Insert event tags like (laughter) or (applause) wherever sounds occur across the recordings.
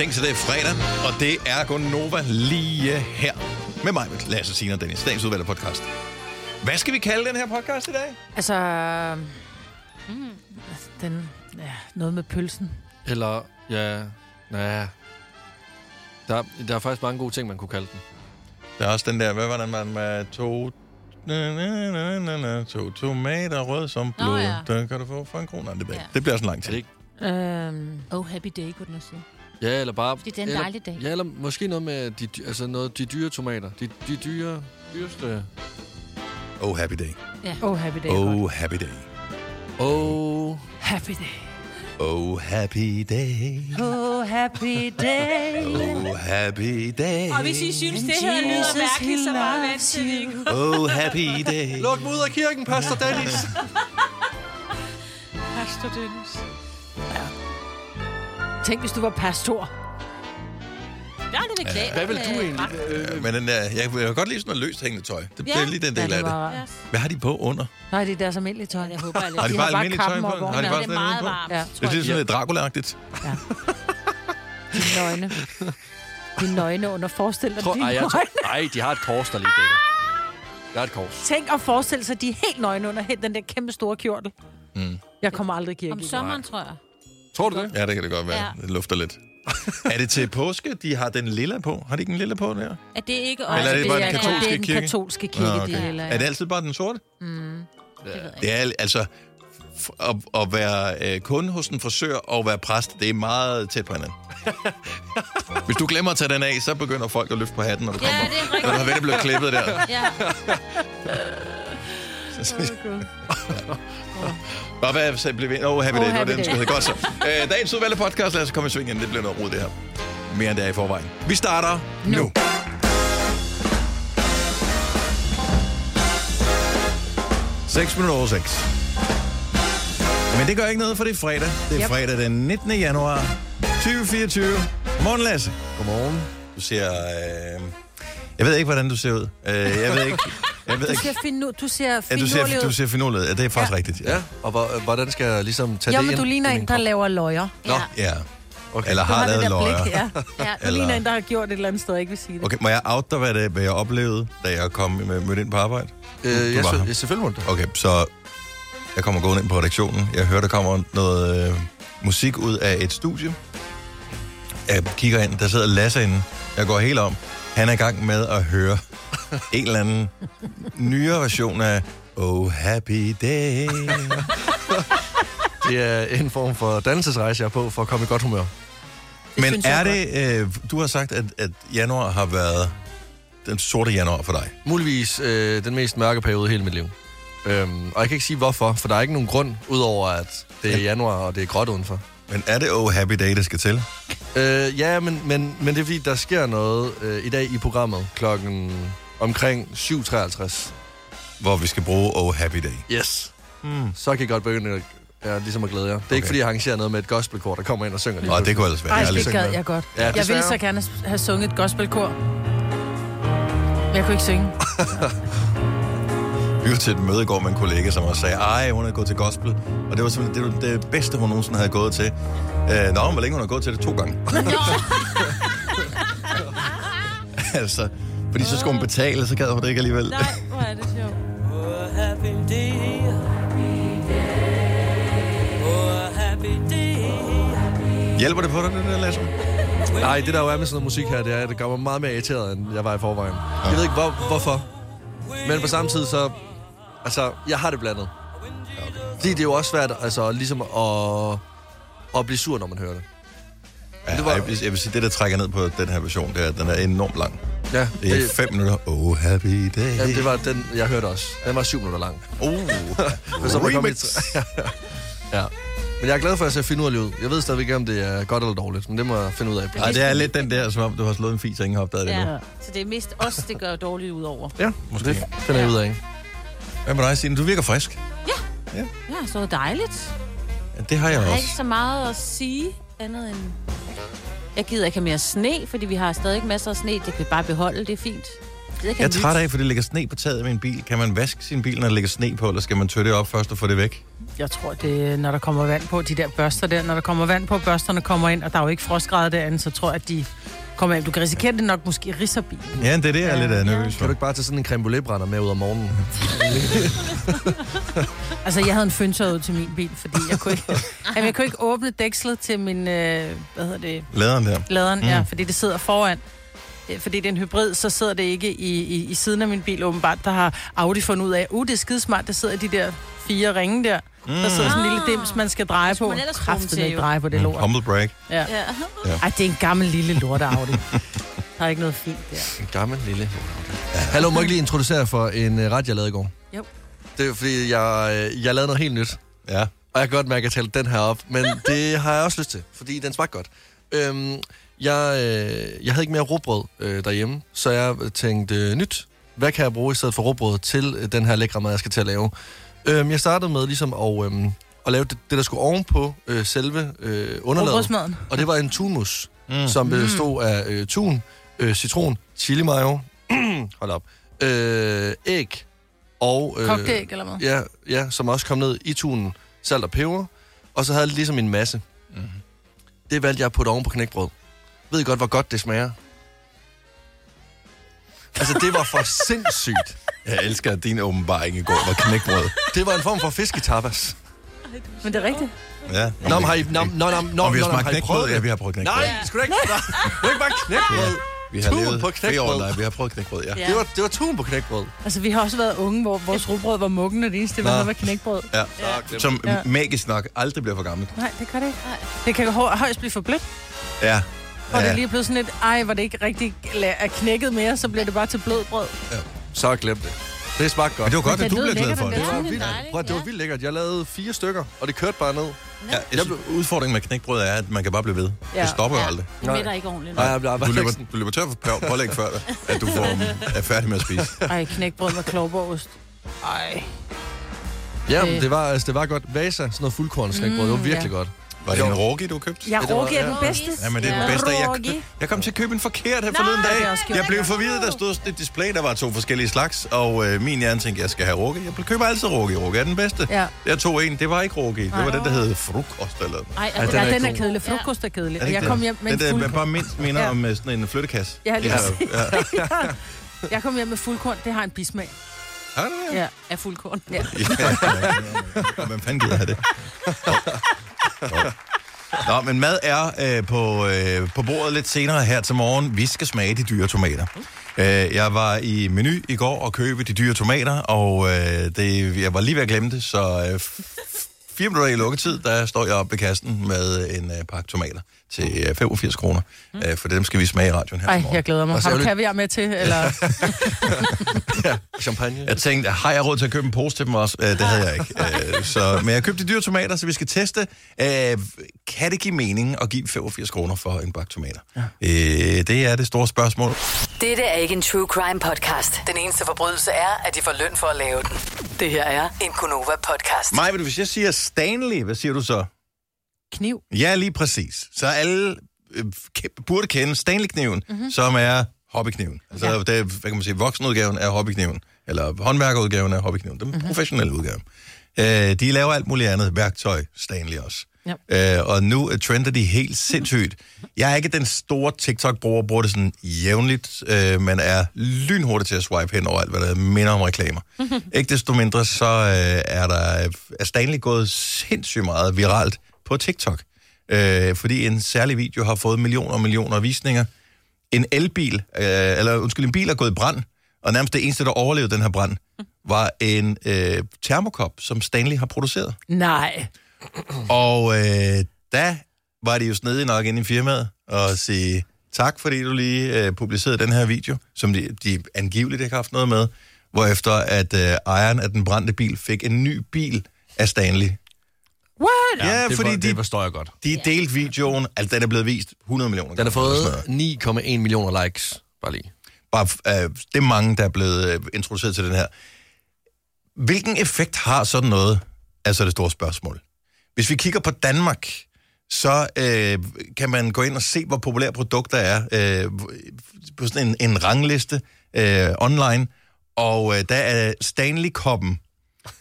Tænk så det er fredag, og det er Gonova lige her. Med mig, med Lasse Sina og Dennis, dagens udvalgte podcast. Hvad skal vi kalde den her podcast i dag? Altså, mm, den, ja, noget med pølsen. Eller, ja, ja. Der, der er faktisk mange gode ting, man kunne kalde den. Der er også den der, hvad var den, man med to... Na, na, na, na, na, to tomater rød som Nå, blod. ja. Den kan du få for en krone. Det, Ja. det bliver sådan lang Er det tid. ikke? Øhm, Oh, happy day, kunne den også sige. Ja, eller bare... Fordi det er en eller, dejlig dag. Ja, eller måske noget med de, altså noget, de dyre tomater. De, de dyre, dyreste... Oh, happy day. oh, happy day. godt. Oh, happy day. Oh, Happy day. Oh, happy day. Oh, happy day. (laughs) Oh, happy day. Og hvis I synes, det her lyder mærkeligt, så bare vent til det ikke. Oh, happy day. (laughs) luk ud af kirken, Pastor Dennis! (laughs) Pastor Dennis. Tænk, hvis du var pastor. Ja, det vil klæde. Hvad vil du egentlig? Øh, Men den der, jeg, jeg kan godt lide sådan noget løst hængende tøj. Det Ja. lige den Ja, del af det. var... Yes. Hvad har de på under? Nej, det er deres almindelige tøj. Jeg håber, jeg Har de De bare har almindeligt tøj på? Har de bare det er meget varmt. Ja. Det er sådan lidt Dracula-agtigt. De nøgne. De nøgne under. Forestil dig, tror, de ej, jeg nøgne. tror, ej, de har et kors, der lige dækker. Der er et kors. Tænk at forestille sig, at de er helt nøgne under helt den der kæmpe store kjortel. Mm. Jeg kommer aldrig i kirke. Om sommeren, tror jeg. Tror du det? Ja, det kan det godt være. Ja. Det lufter lidt. (laughs) er det til påske, de har den lille på? Har de ikke en lille på der? Er det ikke Eller er det bare den er- katolske det er den kirke? katolske kirke, Nå, de okay. lille Er det altid bare den sorte? Det ved jeg Det er altså... At, at være øh, kunde hos en frisør og være præst, det er meget tæt på hinanden. (laughs) Hvis du glemmer at tage den af, så begynder folk at løfte på hatten, når du Ja, kommer. det er Når du har rigtigt. været det blevet klippet der. Ja. (laughs) (laughs) Bare hvad så blev vi... Oh, happy Oh, day. Oh, happy det den, skulle hedde. Godt så. (laughs) Øh, dagens udvalgte podcast, lad os komme i sving igen. Det bliver noget rod, det her. Mere end det er i forvejen. Vi starter nu. nu. Seks minutter over seks. Men det gør ikke noget, for det er fredag. Det er Yep. fredag den 19. januar 2024. Morgen, Lasse. Godmorgen. Du ser... Øh... Jeg ved ikke, hvordan du ser ud. Øh, jeg ved ikke... Jeg ved Du ikke... ser, finu, du ser Ja, du ser, du ser finurligt. Ja, det er faktisk ja. rigtigt. Ja, og hvor, hvordan skal jeg ligesom tage Jo, det men du ligner i en, min der krop? laver løjer. Nå, Ja. Okay. Eller Du har, har lavet der løjer. blik, ja. (laughs) Ja. Du Eller- ligner en, der har gjort et eller andet sted, og ikke vil sige det. Okay, må jeg out dig, hvad, det, hvad jeg oplevede, da jeg kom med, mødte ind på arbejde? Øh, jeg, var her. jeg, selvfølgelig må du. Okay, så jeg kommer gående ind på redaktionen. Jeg hører, der kommer noget øh, musik ud af et studie. Jeg kigger ind, der sidder Lasse inde. Jeg går helt om. Han er i gang med at høre en eller anden nyere version af Oh Happy Day. Det er en form for dannelsesrejse, jeg er på for at komme i godt humør. Men er det, øh, du har sagt, at, at januar har været den sorte januar for dig. Muligvis øh, den mest mørke periode i hele mit liv. Øhm, og jeg kan ikke sige hvorfor, for der er ikke nogen grund, udover at det er januar, og det er gråt udenfor. Men er det Oh Happy Day, der skal til? Øh, ja, men, men, men det er fordi, der sker noget øh, i dag i programmet klokken omkring 7.53. Hvor vi skal bruge Oh Happy Day. Yes. Hmm. Så kan I godt begynde at, ja, ligesom at glæde jer. Det er okay. ikke fordi, jeg arrangerer noget med et gospelkor, der kommer ind og synger lige Og det kunne ellers være Ej, det gad jeg godt. Ja, jeg ville så gerne have sunget et gospelkor. Men (laughs) jeg kunne ikke synge. (laughs) Vi var til et møde i går med en kollega, som også sagde, ej, hun havde gået til gospel. Og det var simpelthen det, var det bedste, hun nogensinde havde gået til. Øh, nå, hvor længe hun har gået til det? To gange. (laughs) altså, fordi så skulle hun betale, så gad hun det ikke alligevel. Nej, hvor er det sjovt. Hjælper det på dig, det der, Lasse? Nej, det der jo er med sådan noget musik her, det er, at det gør mig meget mere irriteret, end jeg var i forvejen. Jeg ved ikke, hvor, hvorfor. Men på samme tid, så... Altså, jeg har det blandet. Fordi det er jo også svært, altså, ligesom at, at blive sur, når man hører det. Ja, Det var- jeg, vil, jeg vil sige, det, der trækker ned på den her version, det er, at den er enormt lang. Ja, Det er det, fem minutter. Oh, happy day. ja, det var den, jeg hørte også. Den var syv minutter lang. Oh, Men (laughs) så er remix. et- (laughs) ja. Men jeg er glad for, at jeg ser finurlig ud. Jeg ved stadigvæk ikke, om det er godt eller dårligt, men det må jeg finde ud af. Ej, det er lidt den der, som om du har slået en fis, og ingen har opdaget det endnu. Ja. Så det er mest os, det gør dårligt ud over. Ja, Måske. det finder jeg ud af. Hvad med dig, Signe? Du virker frisk. Ja, så dejligt. Ja, det har jeg Jeg har også. ikke så meget at sige andet end... Jeg gider ikke have mere sne, fordi vi har stadig masser af sne. Det kan vi bare beholde, det er fint. Det Jeg er træt af, for det ligger sne på taget af min bil. Kan man vaske sin bil, når der ligger sne på, eller skal man tørre det op først og få det væk? Jeg tror, det når der kommer vand på, de der børster der, når der kommer vand på, børsterne kommer ind, og der er jo ikke frostgrader derinde, så tror jeg, at de kommer ind. Du kan risikere, at det nok måske risser bilen. Ja, det er det, jeg er lidt øh, nervøs Kan for. du ikke bare tage sådan en creme brænder med ud om morgenen? (laughs) Altså, jeg havde en fyndtøj ud til min bil, fordi jeg kunne ikke, (laughs) jamen, jeg kunne ikke åbne dækslet til min, øh, hvad hedder det, Laderen der. laderen, mm. ja, fordi det sidder foran. Øh, Fordi det er en hybrid, så sidder det ikke i, i, i siden af min bil åbenbart. Der har Audi fundet ud af, uh, det er skidesmart, der sidder de der fire ringe der. Mm. Der sidder sådan en lille dims, man skal dreje på. til, ikke dreje på det Mm, lort. humble brag. Ja. Ja. Ej, det er en gammel lille lort Audi. Der er ikke noget fint der. En gammel lille. Ja. Hallo, må jeg ikke lige introducere for en uh, ret, jeg lavede i går? Jo. Det er fordi, jeg, øh, jeg lavede noget helt nyt. Ja. Og jeg kan godt mærke, at jeg talte den her op, men (laughs) det har jeg også lyst til, fordi den smagte godt. Øhm, jeg, øh, jeg havde ikke mere råbrød øh, derhjemme, så jeg tænkte øh, nyt. Hvad kan jeg bruge i stedet for råbrød til øh, den her lækre mad, jeg skal til at lave? Øhm, jeg startede med ligesom at, øhm, at lave det, det, der skulle ovenpå øh, selve øh, underlaget. Og det var en tunmus, Mm. mm. som bestod af øh, tun, øh, citron, chili mayo, (clears throat) hold op, øh, æg og... Øh, Kogt æg, eller hvad? Ja, ja, som også kom ned i tunen, salt og peber, og så havde det ligesom en masse. Mhm. Det valgte jeg at putte oven på knækbrød. Ved I godt, hvor godt det smager? Altså, det var for sindssygt. Jeg elsker, at din åbenbaring i går var knækbrød. Det var en form for fisketapas. Men det er rigtigt. Ja. Nå, men har I, nå, nå, nå, nå, Og vi har smagt knækbrød. prøvet Ja, det? vi har prøvet knækbrød. Nej, skulle ikke? Nej, (laughs) det er ikke bare knækbrød. Vi har levet på knækbrød. nej, vi har prøvet knækbrød, ja. Ja. Det var, det var tun på knækbrød. Altså, vi har også været unge, hvor vores rugbrød var muggen, og det eneste, vi havde, var knækbrød. ja. Ja. Som Ja. magisk nok aldrig bliver for gammelt. Nej, det kan det ikke. Det kan hø- højst blive for blødt, Ja. Og det ja. er lige blevet sådan lidt, ej, hvor det ikke rigtig er knækket mere, så bliver det bare til blød brød. Så glem det. Det smagte godt. Men det var godt, Men at det du blev glad for det. Det var Ja, vildt. Prøv, det var ja. vildt lækkert. Jeg lavede fire stykker, og det kørte bare ned. Ja, jeg synes, udfordringen med knækbrød er, at man kan bare blive ved. Ja. Det stopper jo Ja. aldrig. Det mætter ikke ordentligt. Nej, jeg blev Du løber, du løber tør for pålæg før, at du får, (laughs) er færdig med at spise. Ej, knækbrød med klovborgost. Ej. Ja, Øh. det var, altså, det var godt. Vasa, sådan noget fuldkornslægbrød, det var Mm, virkelig ja. godt. Var det Jo. en rågi, du købte? Ja, rågi er den bedste. Ja, men det er den bedste. Jeg, jeg kom til at købe en forkert her forleden dag. jeg blev forvirret, der stod et display, der var to forskellige slags, og øh, min hjerne tænkte, jeg skal have rågi. Jeg køber altid rågi. Rågi er den bedste. Ja. Jeg tog en, det var ikke rågi. Det var den, der hed frukost eller noget. Ej, Ja, altså, den Ja, er den er kedelig. Frokost er kedelig. Er Og jeg kom hjem med den en der fuldkorn. bare mindst minder Ja. om øh, sådan en flyttekasse. Ja, lige ja. Jeg kom hjem med fuldkorn. Det har en bismag. Har du det? Ja. af fuldkorn. ja. Ja. (laughs) Hvem fanden gider have det? Nå, men mad er øh, på, øh, på bordet lidt senere her til morgen. Vi skal smage de dyre tomater. Øh, jeg var i menu i går og købe de dyre tomater, og øh, det, jeg var lige ved at glemme det, så øh, fire minutter i lukketid, der står jeg oppe ved kassen med en øh, pakke tomater til øh, 85 kroner. Øh, for dem skal vi smage i radioen her Ej, morgen. jeg glæder mig. Og Har du kaviar med til? Eller? (laughs) Champagne. Jeg tænkte, har jeg råd til at købe en pose til dem også? Øh, det havde jeg ikke. (laughs) Øh, så, men jeg købte de dyre tomater, så vi skal teste. Øh, kan det give mening at give 85 kroner for en bakke tomater? Ja. Øh, det er det store spørgsmål. Dette er ikke en true crime podcast. Den eneste forbrydelse er, at de får løn for at lave den. Det her er en Gunova podcast. Maj, hvis jeg siger Stanley, hvad siger du så? Kniv. Ja, lige præcis. Så alle øh, burde kende Stanley-kniven, mm-hmm. som er hobbykniven. Altså, ja. det er, hvad kan man sige, voksenudgaven af hobbykniven, eller håndværkerudgaven af hobbykniven, den mm-hmm. professionelle udgave. Øh, de laver alt muligt andet værktøj, Stanley også. Ja. Øh, og nu trender de helt sindssygt. Jeg er ikke den store TikTok-bruger, bruger det sådan jævnligt, øh, men er lynhurtig til at swipe hen over alt, hvad der minder om reklamer. (laughs) ikke desto mindre, så øh, er der er Stanley gået sindssygt meget viralt på TikTok. Øh, fordi en særlig video har fået millioner og millioner af visninger. En elbil, øh, eller undskyld, en bil er gået i brand, og nærmest det eneste, der overlevede den her brand, var en øh, termokop, som Stanley har produceret. Nej. Og øh, der var de jo snedige nok inde i firmaet og sige tak, fordi du lige øh, publicerede den her video, som de, de angiveligt ikke har haft noget med, hvorefter at øh, ejeren af den brændte bil fik en ny bil af Stanley. What? Ja, det, fordi for, de- det forstår jeg godt. De delte videoen, altså den er blevet vist 100 millioner Den har fået noget. 9,1 millioner likes. Bare lige. Bare, øh, det er mange, der er blevet øh, introduceret til den her. Hvilken effekt har sådan noget? Altså det store spørgsmål. Hvis vi kigger på Danmark, så øh, kan man gå ind og se, hvor populære produkter er øh, på sådan en, en rangliste øh, online, og øh, der er Stanley-koppen,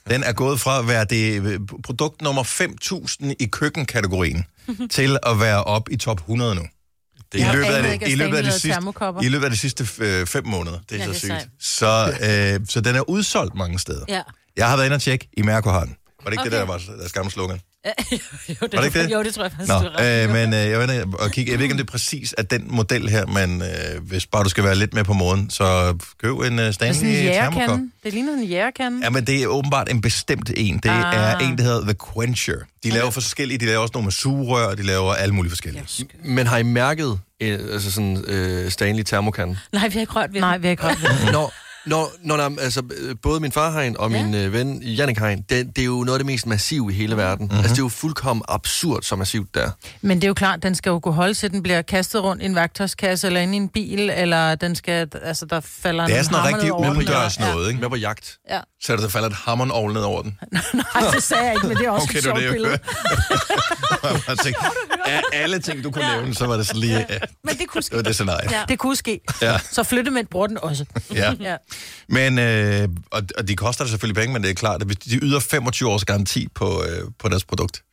den er gået fra at være det øh, produkt nummer 5.000 i køkkenkategorien, (laughs) til at være op i top 100 nu. I Jeg løbet, af det, i, løbet af det sidste. I løbet af de sidste øh, fem måneder. Det er Ja, så det er sygt. Så, øh, så den er udsolgt mange steder. Ja. Jeg har været inde og tjekke, i Mærko har den. Var det ikke okay. det, der var gamle slogan? (laughs) jo, det, Var det ikke det? Jo, det tror jeg faktisk, Nå, du i. øh, men øh, jeg, ved, og kigge, jeg ved ikke, om det er præcis at den model her, men øh, hvis bare du skal være lidt med på moden, så køb en uh, Det er sådan en Stanley termokop. Det ligner en jægerkande. Ja, men det er åbenbart en bestemt en. Det ah. er en, der hedder The Quencher. De laver forskellige, de laver også nogle med sugerør, de laver alle mulige forskellige. Men har I mærket øh, altså sådan, øh, Stanley termokan? Nej, vi har ikke rørt ved Nej, vi har ikke rørt ved det. Når, når, der, er- altså, både min far har en, og Ja. min øh, ven Jannik har en, det, det er jo noget af det mest massive i hele verden. Mm-hmm. Altså, det er jo fuldkommen absurd, så massivt der. Men det er jo klart, den skal jo kunne holde til, den bliver kastet rundt i en værktøjskasse, eller ind i en bil, eller den skal, altså der falder Det er en sådan noget hammer rigtig ned over den. udendørs noget, ikke? Med på jagt. Ja. Så er der, der falder et hammeren ned over den. (laughs) Nej, det sagde jeg ikke, men det er også Okay, et det sjovt det, billede. (laughs) Jeg tænkte, af alle ting, du kunne nævne, så var det sådan lige... Ja, Men det kunne det var det scenarie. Ja. Det kunne ske. Ja. Så flyttemænd bruger den også. Ja. Ja. Men, øh, og, og de koster det selvfølgelig penge, men det er klart, at hvis de yder 25 års garanti på, øh, på deres produkt,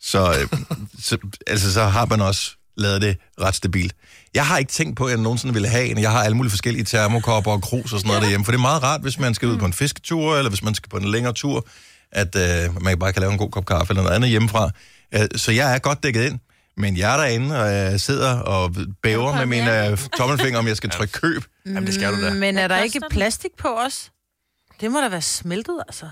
så, øh, (laughs) så, altså, så har man også lavet det ret stabilt. Jeg har ikke tænkt på, at jeg nogensinde ville have en. Jeg har alle mulige forskellige termokopper og krus og sådan noget derhjemme, for det er meget rart, hvis man skal ud på en fisketur, eller hvis man skal på en længere tur, at øh, man bare kan lave en god kop kaffe eller noget andet hjemmefra. Øh, så jeg er godt dækket ind. Men jeg er derinde, og jeg sidder og bæver med mine øh, tommelfinger, om jeg skal trykke køb. Jamen, det skal du da. Men er der ikke plastik på os? Det må da være smeltet, altså.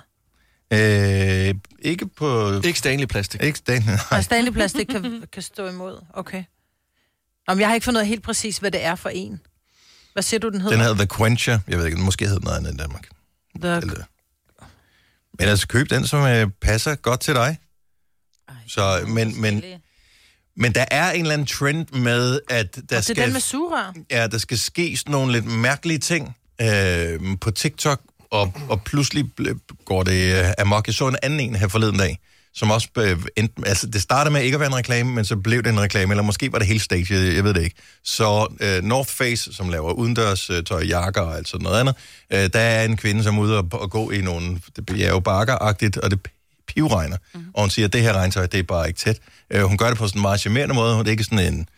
Øh, ikke på... Ikke Stanley plastik. Ikke stand, nej. Og Stanley plastik kan, kan stå imod. Okay. Om jeg har ikke fundet ud af helt præcis, hvad det er for en. Hvad siger du, den hedder? Den hedder The Quencher. Jeg ved ikke, den måske hedder noget andet i Danmark. The... Eller... Men altså, køb den, som øh, passer godt til dig. Så, men, men, men der er en eller anden trend med, at der Det er skal, den med sugerør. ja, der skal ske sådan nogle lidt mærkelige ting øh, på TikTok, og, og pludselig går det øh, amok. Jeg så en anden en her forleden dag, som også øh, endte, altså det startede med ikke at være en reklame, men så blev det en reklame, eller måske var det hele stage, jeg, jeg ved det ikke. Så øh, North Face, som laver udendørs øh, tøj, jakker og alt sådan noget andet, øh, der er en kvinde, som er ude og, og gå i nogle, det bliver jo bakkeragtigt, og det pivregner. Mm. Og hun siger, at det her regntøj, det er bare ikke tæt. Øh, hun gør det på sådan en meget charmerende måde, det er ikke sådan en,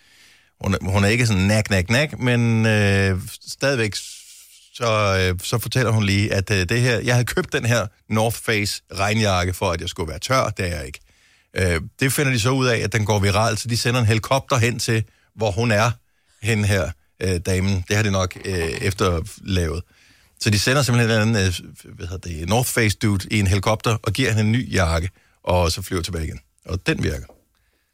hun, er- hun er ikke sådan nak, nak, nak, men øh, stadigvæk så, øh, så fortæller hun lige, at øh, det her, jeg havde købt den her North Face regnjakke for, at jeg skulle være tør, det er jeg ikke. Øh, det finder de så ud af, at den går viral, så de sender en helikopter hen til, hvor hun er, hende her, øh, damen. Det har de nok øh, efterlavet. Så de sender simpelthen en anden, øh, hvad hedder det, North Face dude i en helikopter, og giver hende en ny jakke, og så flyver tilbage igen. Og den virker.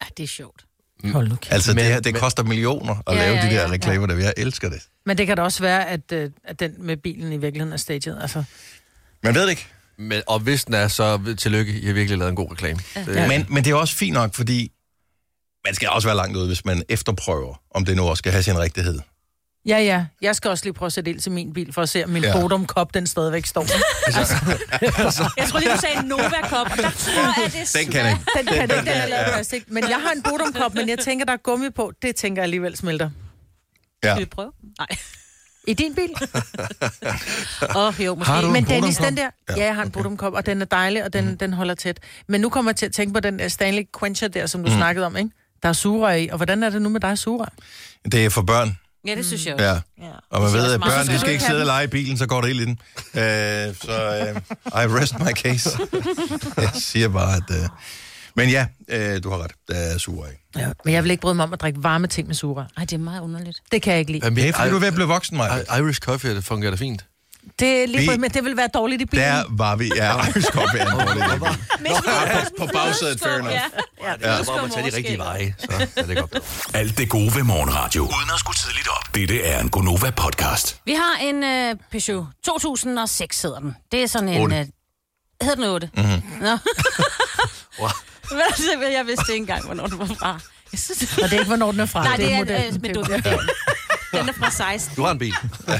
Ja, det er sjovt. Hold nu kæft. Altså, det, her, det koster millioner at Ja, lave ja, de der ja, reklamer, der jeg elsker det. Men det kan da også være, at, øh, at den med bilen i virkeligheden er staged. Altså, Man ved det ikke. Men, og hvis den er, så tillykke, I har virkelig lavet en god reklame. Det, Men, men det er også fint nok, fordi man skal også være langt ude, hvis man efterprøver, om det nu også skal have sin rigtighed. Ja, ja. Jeg skal også lige prøve at sætte ild til min bil, for at se, om min Ja. Bodum-kop, den stadigvæk står. (laughs) Jeg tror lige, du sagde en Nova-kop. Der tror jeg, det Den kan ikke. Den kan ikke, den er lavet plastik. Men jeg har en Bodum-kop, men jeg tænker, der er gummi på. Det tænker jeg alligevel smelter. Ja. Skal vi prøve? Nej. I din bil? (laughs) Åh, oh, jo, måske. Har du en Men Dennis, den der... Ja, jeg har en Bodum-kop, og den er dejlig, og den, mm. den holder tæt. Men nu kommer jeg til at tænke på den der Stanley Quencher der, som du mm. snakkede om, ikke? Der er sugerør i. Og hvordan er det nu med dig, sugerør? Det er for børn. Ja, det synes jeg også. Ja. Ja. Og man ved, at børn, de skal ikke sidde og lege i bilen, så går det helt i den. Øh, så øh, I rest my case. (laughs) Jeg siger bare, at... Øh, men ja, øh, du har ret. Der er sur af. Ja. Men jeg vil ikke bryde mig om at drikke varme ting med sugerør. Ej, det er meget underligt. Det kan jeg ikke lide. Jamen, er, fordi I- du er ved at blive voksen, Maja. I- Irish coffee, det fungerer da fint. Det, er lige, Vi- men det vil være dårligt i bilen. Der var vi. Ja, Irish Coffee er en dårlig idé. På bagsædet, fair enough. Ja. Ja, hvor man tager de rigtige veje, så er det godt. Alt det gode ved morgenradio. Uden at skulle tidligt op. Dette er en Gonova-podcast. Vi har en uh, Peugeot 2006 hedder den. Det er sådan en... Uh, hedder den 8? Mhm. Mm-hmm. Nå. (laughs) Men (laughs) jeg vidste ikke engang, hvornår den var fra. Det... Og det er ikke, hvornår den er fra. Nej, det er, modellen. øh, med du, Den er fra 16. Du har en bil. Ja.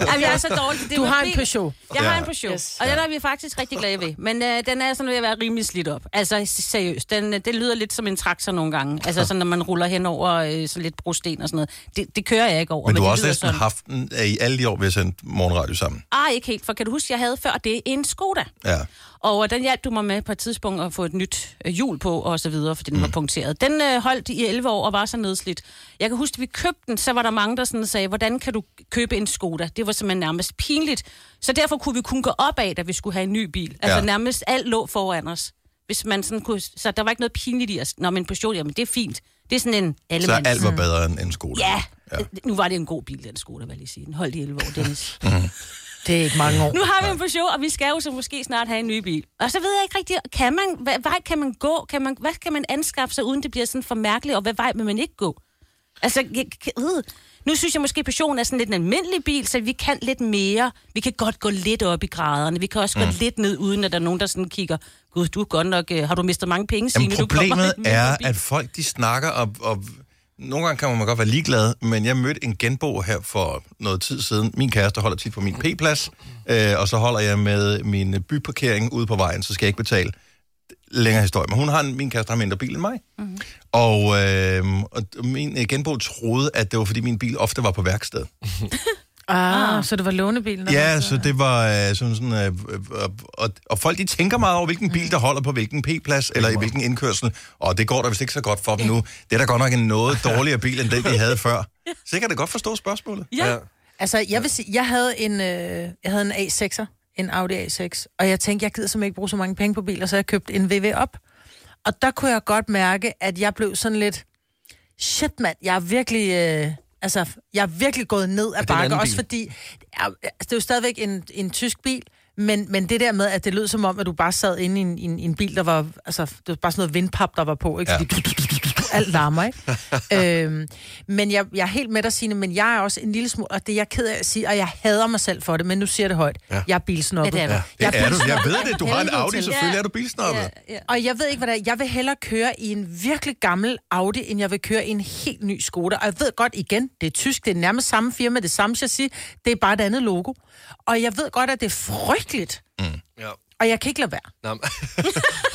Jamen, jeg er så dårlig. Det Du har en. Peugeot. Jeg har Ja. en Peugeot, Yes. og den er vi faktisk rigtig glade ved. Men øh, den er sådan ved at være rimelig slidt op. Altså seriøst, den, øh, det lyder lidt som en traktor nogle gange. Altså sådan, når man ruller hen over øh, så lidt brosten og sådan noget. Det, det kører jeg ikke over. Men du det har også lyder næsten sådan. haft den øh, i alle de år, vi har sendt morgenradio sammen. Ah, ikke helt, for kan du huske, jeg havde før det en Skoda. Ja. Og den hjalp du mig med på et tidspunkt at få et nyt øh, hjul på og så videre, fordi den var punkteret. Den øh, holdt i 11 år og var så nedslidt. Jeg kan huske, at vi købte den, så var der mange, der sådan sagde, hvordan kan du købe en Skoda? Det var simpelthen nærmest pinligt. Så derfor kunne vi kun gå op af, da vi skulle have en ny bil. Altså Ja. nærmest alt lå foran os. Hvis man sådan kunne, så der var ikke noget pinligt i os. Nå, men Peugeot, jamen det er fint. Det er sådan en Så allemands. alt var bedre end en skole. Ja. ja, nu var det en god bil, den Skoda, vil jeg lige sige. Den holdt i 11 år, Dennis. Det er ikke mange år. Nu har vi en Peugeot, og vi skal jo så måske snart have en ny bil. Og så ved jeg ikke rigtig, kan man, hvad vej kan man gå? Kan man, hvad kan man anskaffe sig, uden det bliver sådan for mærkeligt? Og hvad vej vil man ikke gå? Altså, jeg, øh. nu synes jeg måske, Peugeot er sådan lidt en almindelig bil, så vi kan lidt mere. Vi kan godt gå lidt op i graderne. Vi kan også mm. gå lidt ned, uden at der er nogen, der sådan kigger, gud, du er godt nok, øh, har du mistet mange penge, Jamen, Signe? Du kommer problemet mindre er, bil." at folk de snakker, og, og nogle gange kan man godt være ligeglad, men jeg mødte en genbo her for noget tid siden. Min kæreste holder tit på min P-plads, øh, og så holder jeg med min byparkering ude på vejen, så skal jeg ikke betale længere historie. Men hun har en, min kæreste har mindre bil end mig. Mm-hmm. Og, øh, og min genbo troede, at det var, fordi min bil ofte var på værksted. (laughs) Ah, så det var lånebilen, Ja, var så det var øh, sådan sådan... Øh, øh, og, og folk, de tænker meget over, hvilken bil, der holder på hvilken P-plads, eller i hvilken indkørsel. Og det går da vist ikke så godt for dem nu. Det er da godt nok en noget (laughs) dårligere bil, end den, de havde før. (laughs) Så jeg kan da godt forstå spørgsmålet. Ja. Altså, jeg vil sige, jeg havde en, øh, jeg havde en A6'er, en Audi A6, og jeg tænkte, jeg gider simpelthen ikke bruge så mange penge på biler, så jeg købte en VW op. Og der kunne jeg godt mærke, at jeg blev sådan lidt, shit mand, jeg er virkelig, øh, altså, jeg er virkelig gået ned ad en bakke, også fordi, altså, det er jo stadigvæk en, en tysk bil, men, men det der med, at det lød som om, at du bare sad inde i en, i en, i en bil, der var, altså, det var bare sådan noget vindpap, der var på, ikke? Ja. Fordi (laughs) alt larmer, ikke? øhm, men jeg, jeg er helt med dig, Signe, men jeg er også en lille smule, og det er jeg ked af at sige, og jeg hader mig selv for det, men nu siger det højt. Ja. Jeg er bilsnobbet. Ja, det er du. Jeg Det er du. Jeg ved det. Du har en Audi, til. selvfølgelig er du bilsnobbet. Ja, ja. Og jeg ved ikke, hvad det er. Jeg vil hellere køre i en virkelig gammel Audi, end jeg vil køre i en helt ny Skoda. Og jeg ved godt igen, det er tysk, det er nærmest samme firma, det er samme chassis, det er bare et andet logo. Og jeg ved godt, at det er frygteligt, Ja. Og jeg kan ikke lade være. Nå, men-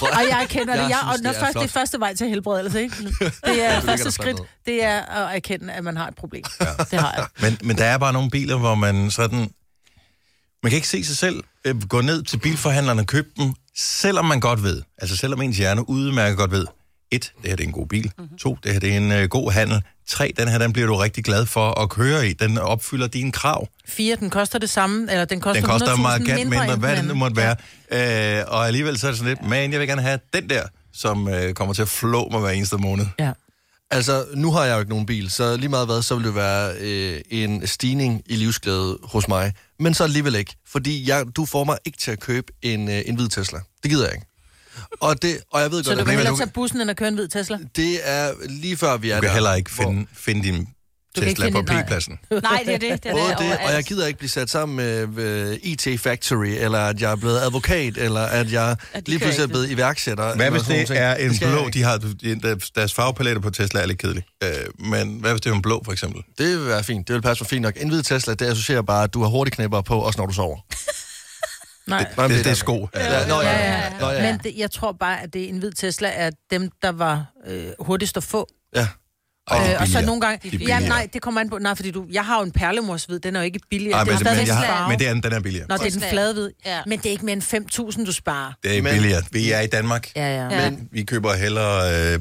(laughs) Og jeg kender det, Jeg jeg, synes, og når det er først, det er første vej til helbredelse, ikke? (laughs) Det er første skridt, det er at erkende, at man har et problem. Ja. Det har jeg. Men, men der er bare nogle biler, hvor man sådan... Man kan ikke se sig selv øh, gå ned til bilforhandleren og købe dem, selvom man godt ved, altså selvom ens hjerne udmærket godt ved, et, det her det er en god bil. Mm-hmm. To, det her det er en øh, god handel. Tre, den her, den bliver du rigtig glad for at køre i. Den opfylder dine krav. Fire, den koster det samme, eller den koster, Den koster 100.000 markant mindre, mindre, end hvad den det nu måtte være. Øh, og alligevel så er det sådan lidt, men jeg vil gerne have den der, som øh, kommer til at flå mig hver eneste måned. Ja. Altså, nu har jeg jo ikke nogen bil, så lige meget hvad, så vil det være øh, en stigning i livsglæde hos mig. Men så alligevel ikke, fordi jeg, du får mig ikke til at købe en, øh, en hvid Tesla. Det gider jeg ikke. Og, det, og jeg ved Så godt, du at vil men hellere du- tage bussen, end at køre en hvid Tesla? det er lige før vi er Du kan der, heller ikke hvor- finde, finde din kan ikke Tesla på finde. P-pladsen. (laughs) Nej, det er det. det, er Både det, det, og jeg gider ikke blive sat sammen med uh, IT Factory, eller at jeg er blevet advokat, eller at jeg At lige pludselig er blevet iværksætter. Hvad hvis det er en Det blå, de har, deres- farvepaletter på Tesla er lidt kedelig. Øh, men hvad hvis det er en blå, for eksempel? Det vil være fint. Det vil passe for fint nok. En hvid Tesla, det associerer bare, at du har hurtigt knæpper på, også når du sover. (laughs) Nej. Men Det, det er sko. Ja, nå, ja, Ja, ja, ja. Nå, ja. Men det, jeg tror bare, at det en hvid Tesla er dem, der var øh, hurtigst at få. ja. Ej, er Øh, og så nogle gange... De er Ja, nej, det kommer an på... Nej, fordi du, jeg har jo en perlemorshvid, den er jo ikke billigere. Ej, det er men, men, jeg har, men det er, den er billigere. Nå, det er den flade hvid. Ja. Men det er ikke mere end 5.000, du sparer. Det er Men- billigere. Vi er i Danmark. Ja, ja. Ja. Men vi køber hellere øh,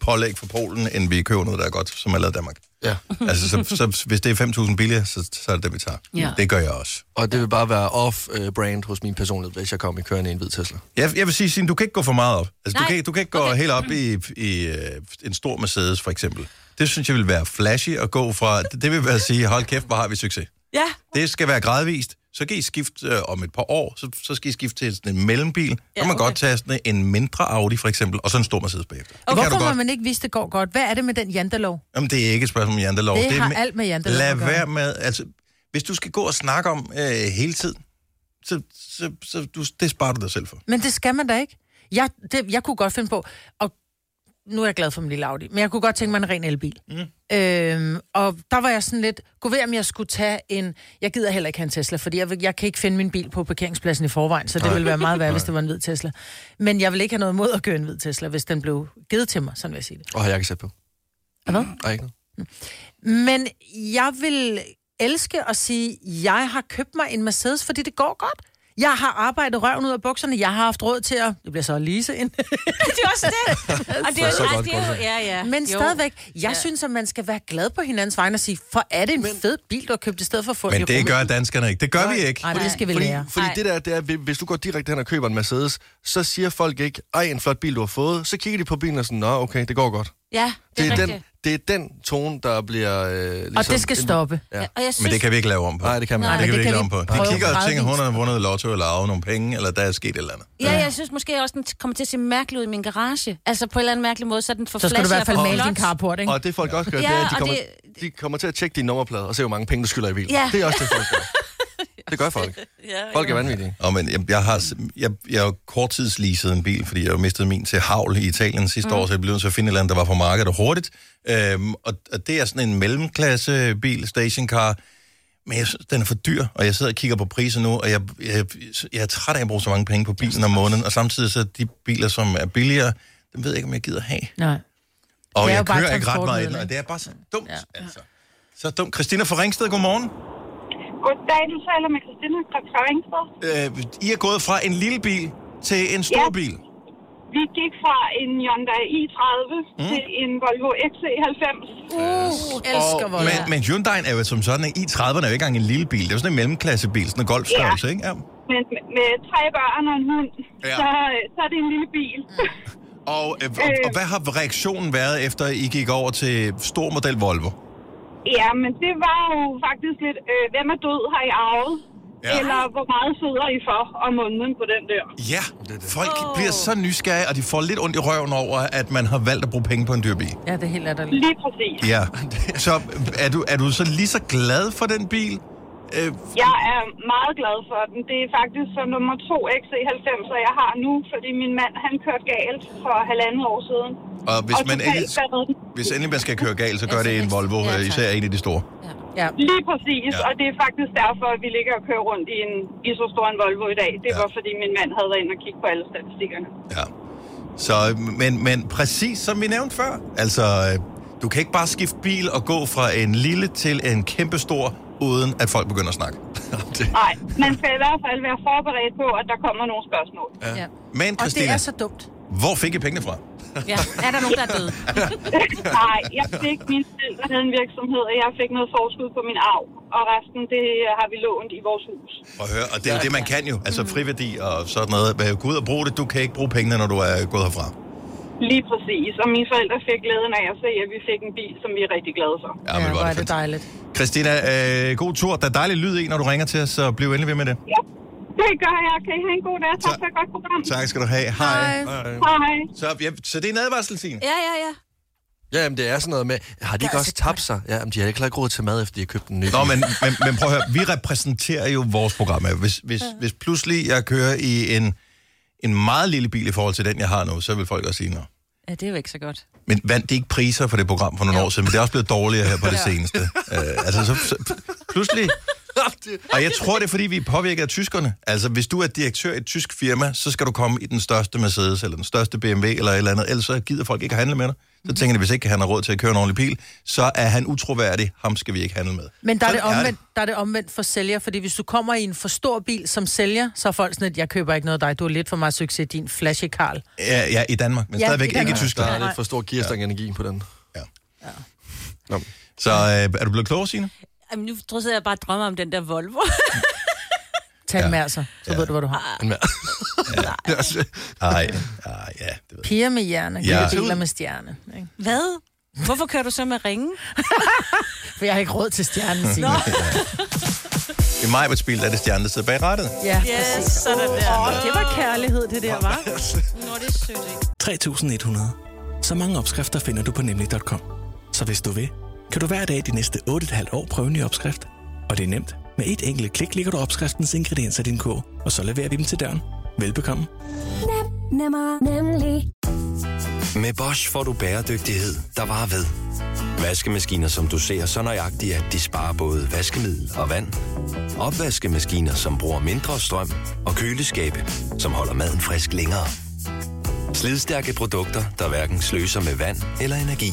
pålæg fra Polen, end vi køber noget, der er godt, som er lavet i Danmark. ja. (laughs) altså, så, så, hvis det er 5.000 billigere, så, så er det det, vi tager. Ja. Det gør jeg også. Og det vil bare være off-brand hos min personlighed, hvis jeg kommer i kørende i en hvid Tesla. Jeg, jeg vil sige, Signe, du kan ikke gå for meget op. Altså, du, Nej. kan, du kan ikke gå Okay. helt op i, i øh, en stor Mercedes, for eksempel. Det synes jeg vil være flashy at gå fra. Det, det vil være at sige, hold kæft, hvor har vi succes. Ja, Det skal være gradvist. Så kan I skifte øh, om et par år, så, så skal I skifte til sådan en mellembil. Så Ja, kan man okay. godt tage sådan en mindre Audi, for eksempel, og så en stor Mercedes bagefter. Det Og hvorfor må man ikke vise, det går godt? Hvad er det med den jantelov? Jamen, det er ikke et spørgsmål om jantelov. Det er har med- alt med jantelov Lad være med, altså, hvis du skal gå og snakke om øh, hele tiden, så, så, så du, det sparer du dig selv for. Men det skal man da ikke. Jeg, det, jeg kunne godt finde på at nu er jeg glad for min lille Audi, men jeg kunne godt tænke mig en ren elbil. Mm. Øhm, og der var jeg sådan lidt, gå ved om jeg skulle tage en, jeg gider heller ikke have en Tesla, fordi jeg, jeg kan ikke finde min bil på parkeringspladsen i forvejen, så det ville være meget værd, hvis (laughs) det var en hvid Tesla. Men jeg vil ikke have noget mod at køre en hvid Tesla, hvis den blev givet til mig, sådan vil jeg sige det. Åh, jeg kan sætte på. Hvad? Nej, ikke noget. Men jeg vil elske at sige, jeg har købt mig en Mercedes, fordi det går godt. Jeg har arbejdet røven ud af bukserne. Jeg har haft råd til at... Det bliver så at lease ind. (laughs) det er også det. (laughs) Og det er Så godt det er jo, ja, ja. Men Jo. stadigvæk, jeg Ja. synes, at man skal være glad på hinandens vegne og sige, for er det en fed bil, du har købt i stedet for at få Men det Rumænien?" gør danskerne ikke. Det gør vi ikke. Nej, det skal vi fordi, lære. Fordi Nej. det der, det er, hvi- hvis du går direkte hen og køber en Mercedes, så siger folk ikke, ej, en flot bil, du har fået. Så kigger de på bilen og sådan, nå, okay, det går godt. Ja, det, Det er er, rigtigt. den, det er den tone, der bliver... Øh, ligesom, Og det skal stoppe. Ja. Ja. Og jeg synes, Men det kan vi ikke lave om på. Nej, det kan man Nej, det kan vi ikke kan lave vi om på. De kigger og tænker, hun har vundet lotto eller arvet nogle penge, eller der er sket et eller andet. Ja, jeg synes måske også, den kommer til at se mærkelig ud i min garage. Altså på en eller anden mærkelig måde, så er den for Så skal du i hvert fald male din carport, ikke? Og det folk også gør, Ja, det er, at de kommer, det- de kommer til at tjekke din nummerplade og se, hvor mange penge du skylder i bilen. Ja. Det er også det, folk gør. (laughs) Det gør folk. (laughs) Ja, Folk er vanvittige. Og men jeg, jeg har jeg, jeg korttidsleaset en bil, fordi jeg har mistet min til havl i Italien sidste mm. år, så jeg blev nødt til at finde et eller andet, der var på markedet hurtigt. Øhm, og, og det er sådan en mellemklasse bil, stationcar, men jeg synes, den er for dyr, og jeg sidder og kigger på priser nu, og jeg, jeg, jeg er træt af at bruge så mange penge på bilen om måneden, og samtidig så de biler, som er billigere, dem ved jeg ikke, om jeg gider have. Nej. Og jeg kører ikke ret meget i den, og det er bare så dumt, ja. Ja. altså. Så dumt. Christina fra Ringsted, godmorgen. Goddag, du taler med Christina fra Ringsted. Øh, I er gået fra en lille bil til en stor Ja. bil. Vi gik fra en Hyundai i30 mm. til en Volvo XC90. Uh, elsker Og, Volvo. men, men Hyundai'en er jo som sådan, at i30'erne er jo ikke engang en lille bil. Det er jo sådan en mellemklassebil, sådan en golfstørrelse, Ja. ikke? Ja. Men med, med tre børn og en hund, Ja. så, så er det en lille bil. Og, øh, og, og hvad har reaktionen været, efter I gik over til stor model Volvo? Ja, men det var jo faktisk lidt, øh, hvem er død, har I arvet? Ja. Eller hvor meget sidder I for om måneden på den der? Ja, folk oh. bliver så nysgerrige, og de får lidt ondt i røven over, at man har valgt at bruge penge på en dyr bil. Ja, det er helt latterligt. Lige præcis. Ja, så er du, er du så lige så glad for den bil? Øh, Jeg er meget glad for den. Det er faktisk så nummer to XC90, jeg har nu, fordi min mand han kørte galt for halvandet år siden. og hvis og man endelig, hvis endelig man skal køre galt, så gør det en Volvo, Ja, øh, tak. især en af de store. Ja. Lige præcis, Ja. ja. og det er faktisk derfor, at vi ligger og kører rundt i, en, i så stor en Volvo i dag. Det Ja. var, fordi min mand havde været inde og kigge på alle statistikkerne. Ja. Så, men, men præcis som vi nævnte før, altså, øh, du kan ikke bare skifte bil og gå fra en lille til en kæmpe stor, uden at folk begynder at snakke. (laughs) Nej, man skal i hvert fald være forberedt på, at der kommer nogle spørgsmål. ja. Men Og det Christina, er så dumt. hvor fik I pengene fra? Ja. Er der nogen, der er døde? (laughs) Nej, jeg fik min forældre havde en virksomhed, og jeg fik noget forskud på min arv. Og resten, det har vi lånt i vores hus. Og, høre, og det er jo det, man kan jo. Altså friværdi og sådan noget. Gå ud og bruge det. Du kan ikke bruge pengene, når du er gået herfra. Lige præcis. Og mine forældre fik glæden af at se, at vi fik en bil, som vi er rigtig glade for. Ja, Ja, men hvor er det dejligt. Christina, øh, god tur. Der er dejlig lyd i, når du ringer til os, så bliv endelig ved med det. Ja, det gør jeg. Kan I have en god dag? Tak Tak. for et godt program. Tak skal du have. Hej. Hej. Hej. Så, ja, så det er en advarsel, Signe? Ja, ja, ja. Ja, jamen, det er sådan noget med, har de ikke Gør også tabt sig? Ja, men de har ikke råd til mad, efter de har købt en ny. Nå, men, men, men prøv at høre, vi repræsenterer jo vores program. Hvis, hvis, hvis pludselig jeg kører i en, en meget lille bil i forhold til den, jeg har nu, så vil folk også sige, nå. Ja, det er jo ikke så godt. Men vandt det ikke priser for det program for nogle år siden, men det er også blevet dårligere her på det seneste. Uh, altså, så, så, pludselig... (laughs) Og jeg tror, det er, fordi vi er påvirket af tyskerne. Altså, hvis du er direktør i et tysk firma, så skal du komme i den største Mercedes, eller den største BMW, eller et eller andet. Ellers så gider folk ikke at handle med dig. Så tænker de, hvis ikke han har råd til at køre en ordentlig bil, så er han utroværdig. Ham skal vi ikke handle med. Men der er, det omvendt, der er det omvendt for sælger, fordi hvis du kommer i en for stor bil som sælger, så er folk sådan, at jeg køber ikke noget af dig, du er lidt for meget succes din flashy Karl. Ja, ja i Danmark, men Ja, stadigvæk i ikke i Danmark. Der Tyskland. er lidt for stor gearstang energi på den. Ja. Nå. Så øh, er du blevet klogere, Signe? Jamen, nu tror jeg, jeg bare drømmer om den der Volvo. (laughs) Tag ja. med altså, så ja. ved du, hvad du har. En mere. (laughs) Det er også- Ej, ej, ja, det ved. Piger med hjerne, Ja. biler med stjerne. Ikke? Hvad? Hvorfor kører du så med ringen? (laughs) For jeg har ikke råd til stjernen, Signe. (laughs) I Majberts bil der er det stjerne, der sidder bag rettet. Ja, Ja, præcis. sådan der. Og det var kærlighed, det der, var. Nå, det er sødt, ikke? 3100. Så mange opskrifter finder du på nemlig.com. Så hvis du vil, kan du hver dag de næste 8,5 år prøve en ny opskrift. Og det er nemt. Med et enkelt klik ligger du opskriftens ingredienser i din kog, og så leverer vi dem til døren. Velbekomme. Nemmer, nemlig. Med Bosch får du bæredygtighed, der varer ved. Vaskemaskiner, som du ser så nøjagtigt, at de sparer både vaskemiddel og vand. Opvaskemaskiner, som bruger mindre strøm. Og køleskabe, som holder maden frisk længere. Slidstærke produkter, der hverken sløser med vand eller energi.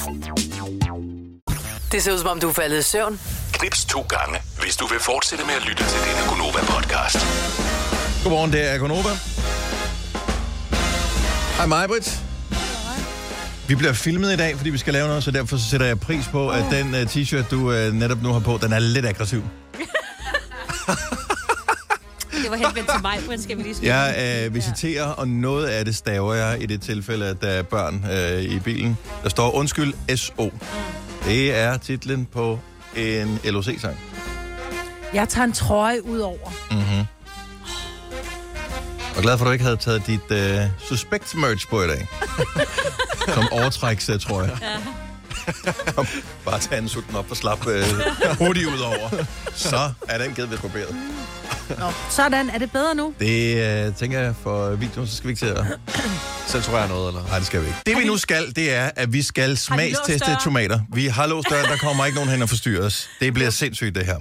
Det ser ud som om, du er faldet i søvn. Knips to gange, hvis du vil fortsætte med at lytte til denne Gonova-podcast. Godmorgen, det er Gonova. Hej mig, Britt. Vi bliver filmet i dag, fordi vi skal lave noget, så derfor så sætter jeg pris på, at den uh, t-shirt, du uh, netop nu har på, den er lidt aggressiv. (laughs) Det var henvendt til mig, Britt, skal vi lige skrive. Jeg uh, visiterer, og noget af det staver jeg i det tilfælde, at der er børn uh, i bilen. Der står undskyld SO. Det er titlen på en LOC-sang. Jeg tager en trøje ud over. Mm-hmm. Og glad for, at du ikke havde taget dit uh, suspect merch på i dag. (laughs) Som overtræks, uh, tror jeg. Kom, bare tage en sutten op og slap uh, hurtigt ud over. Så er den givet ved barberet. Nå, sådan. Er det bedre nu? Det uh, tænker jeg for videoen, så skal vi ikke til at (clears throat) censurere noget, eller? Nej, det skal vi ikke. Det vi nu skal, det er, at vi skal smagsteste tomater. Vi har låst døren, der kommer ikke nogen hen og forstyrrer os. Det bliver sindssygt, det her.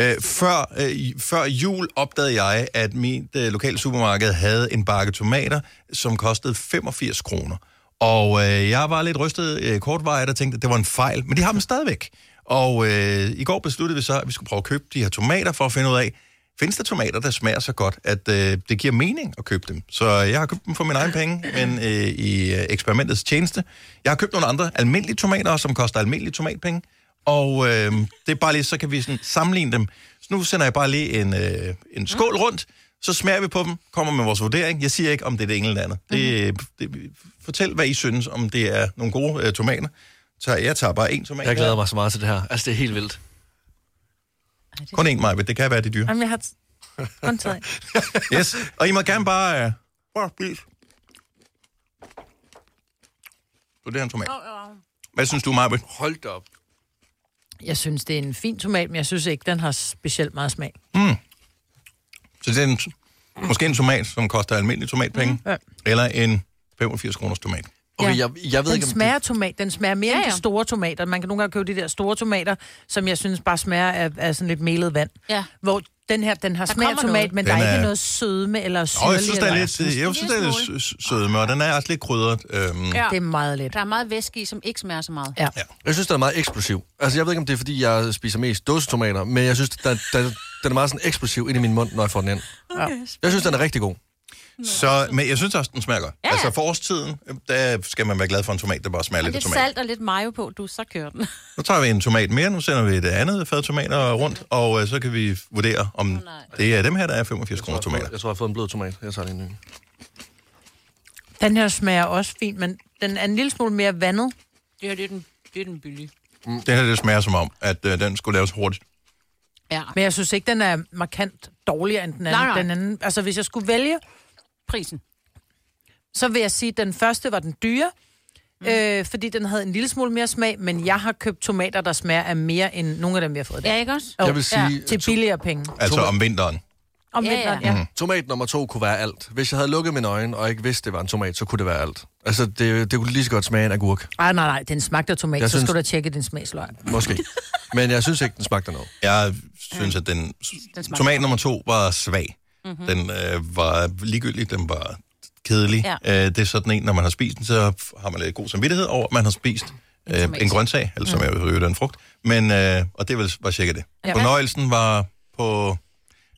Øh, før, øh, før jul opdagede jeg, at mit øh, lokale supermarked havde en bakke tomater, som kostede 85 kroner. Og øh, jeg var lidt rystet øh, kortvarigt og tænkte, at det var en fejl, men de har dem stadigvæk. Og øh, i går besluttede vi så, at vi skulle prøve at købe de her tomater for at finde ud af, findes der tomater, der smager så godt, at øh, det giver mening at købe dem. Så jeg har købt dem for min egen penge, men øh, i øh, eksperimentets tjeneste. Jeg har købt nogle andre almindelige tomater, som koster almindelige tomatpenge. Og øh, det er bare lige, så kan vi sådan sammenligne dem. Så nu sender jeg bare lige en, øh, en skål rundt, så smager vi på dem, kommer med vores vurdering. Jeg siger ikke, om det er det ene eller andet. Det, det, fortæl, hvad I synes, om det er nogle gode øh, tomater. Så jeg tager bare en tomat. Jeg glæder mig så meget til det her. Altså, det er helt vildt. Kun en, Maja, det kan være det dyre. Jamen, jeg har t- kun taget. (laughs) Yes, og I må gerne bare... Øh, bare spise. Så det er en tomat. Hvad synes du, Maja? Hold da op. Jeg synes, det er en fin tomat, men jeg synes ikke, den har specielt meget smag. Mm. Så det er en, måske en tomat, som koster almindelig tomatpenge, Ja. eller en 85 kroners tomat. Okay, jeg, jeg ved den ikke, om smager tomat. Den smager mere ja, ja. end de store tomater. Man kan nogle gange købe de der store tomater, som jeg synes bare smager af, af sådan lidt melet vand. Ja. Hvor den her, den har Der smag af kommer tomat, noget. men Den der er er- ikke noget sødme eller syrlig. Og jeg synes, det er eller- lidt, jeg synes, det er lidt sø- sødme, og den er også lidt krydret. Øhm, Ja. Det er meget lidt. Der er meget væske i, som ikke smager så meget. Ja. Jeg synes, den er meget eksplosiv. Altså, jeg ved ikke, om det er, fordi jeg spiser mest dåsetomater, men jeg synes, den, den, den er meget sådan eksplosiv ind i min mund, når jeg får den ind. Okay. Jeg synes, den er rigtig god. Så, men jeg synes også, den smager godt. Ja. Altså forårstiden, der skal man være glad for en tomat, der bare smager Og lidt lidt tomat. salt og lidt mayo på, du, så kører den. (laughs) Nu tager vi en tomat mere, nu sender vi det andet fad tomater rundt, og øh, så kan vi vurdere, om det er dem her, der er 85 kroner tomater. Jeg tror, jeg har fået en blød tomat. Jeg tager lige en ny. Den her smager også fint, men den er en lille smule mere vandet. Det her, det er den, det er den billige. Det her, det smager som om, at øh, den skulle laves hurtigt. Ja. Men jeg synes ikke, den er markant dårligere end den anden. Nej, nej. Den anden altså, hvis jeg skulle vælge, Prisen. så vil jeg sige, at den første var den dyre, mm. øh, fordi den havde en lille smule mere smag, men jeg har købt tomater, der smager af mere end nogle af dem, vi har fået. Ja, ikke også? Jo, Jeg vil sige- ja, til billigere penge. Altså om vinteren. Om Ja, vinteren, ja. ja. Tomat nummer to kunne være alt. Hvis jeg havde lukket mine øjne og ikke vidste, det var en tomat, så kunne det være alt. Altså, det, det kunne lige så godt smage en agurk. Ej, nej, nej, den smagte af tomat, Jeg så synes- skulle du tjekke din smagsløg. Måske. Men jeg synes ikke, den smagte af noget. Jeg synes, at den, Den tomat nummer to var svag. Mm-hmm. Den øh, var ligegyldig, den var kedelig. Ja. Øh, det er sådan en, når man har spist den, så har man lidt god samvittighed over, at man har spist øh, en grøntsag, eller som jeg jo en frugt. Men, øh, og det var, var cirka det. Ja. Fornøjelsen var på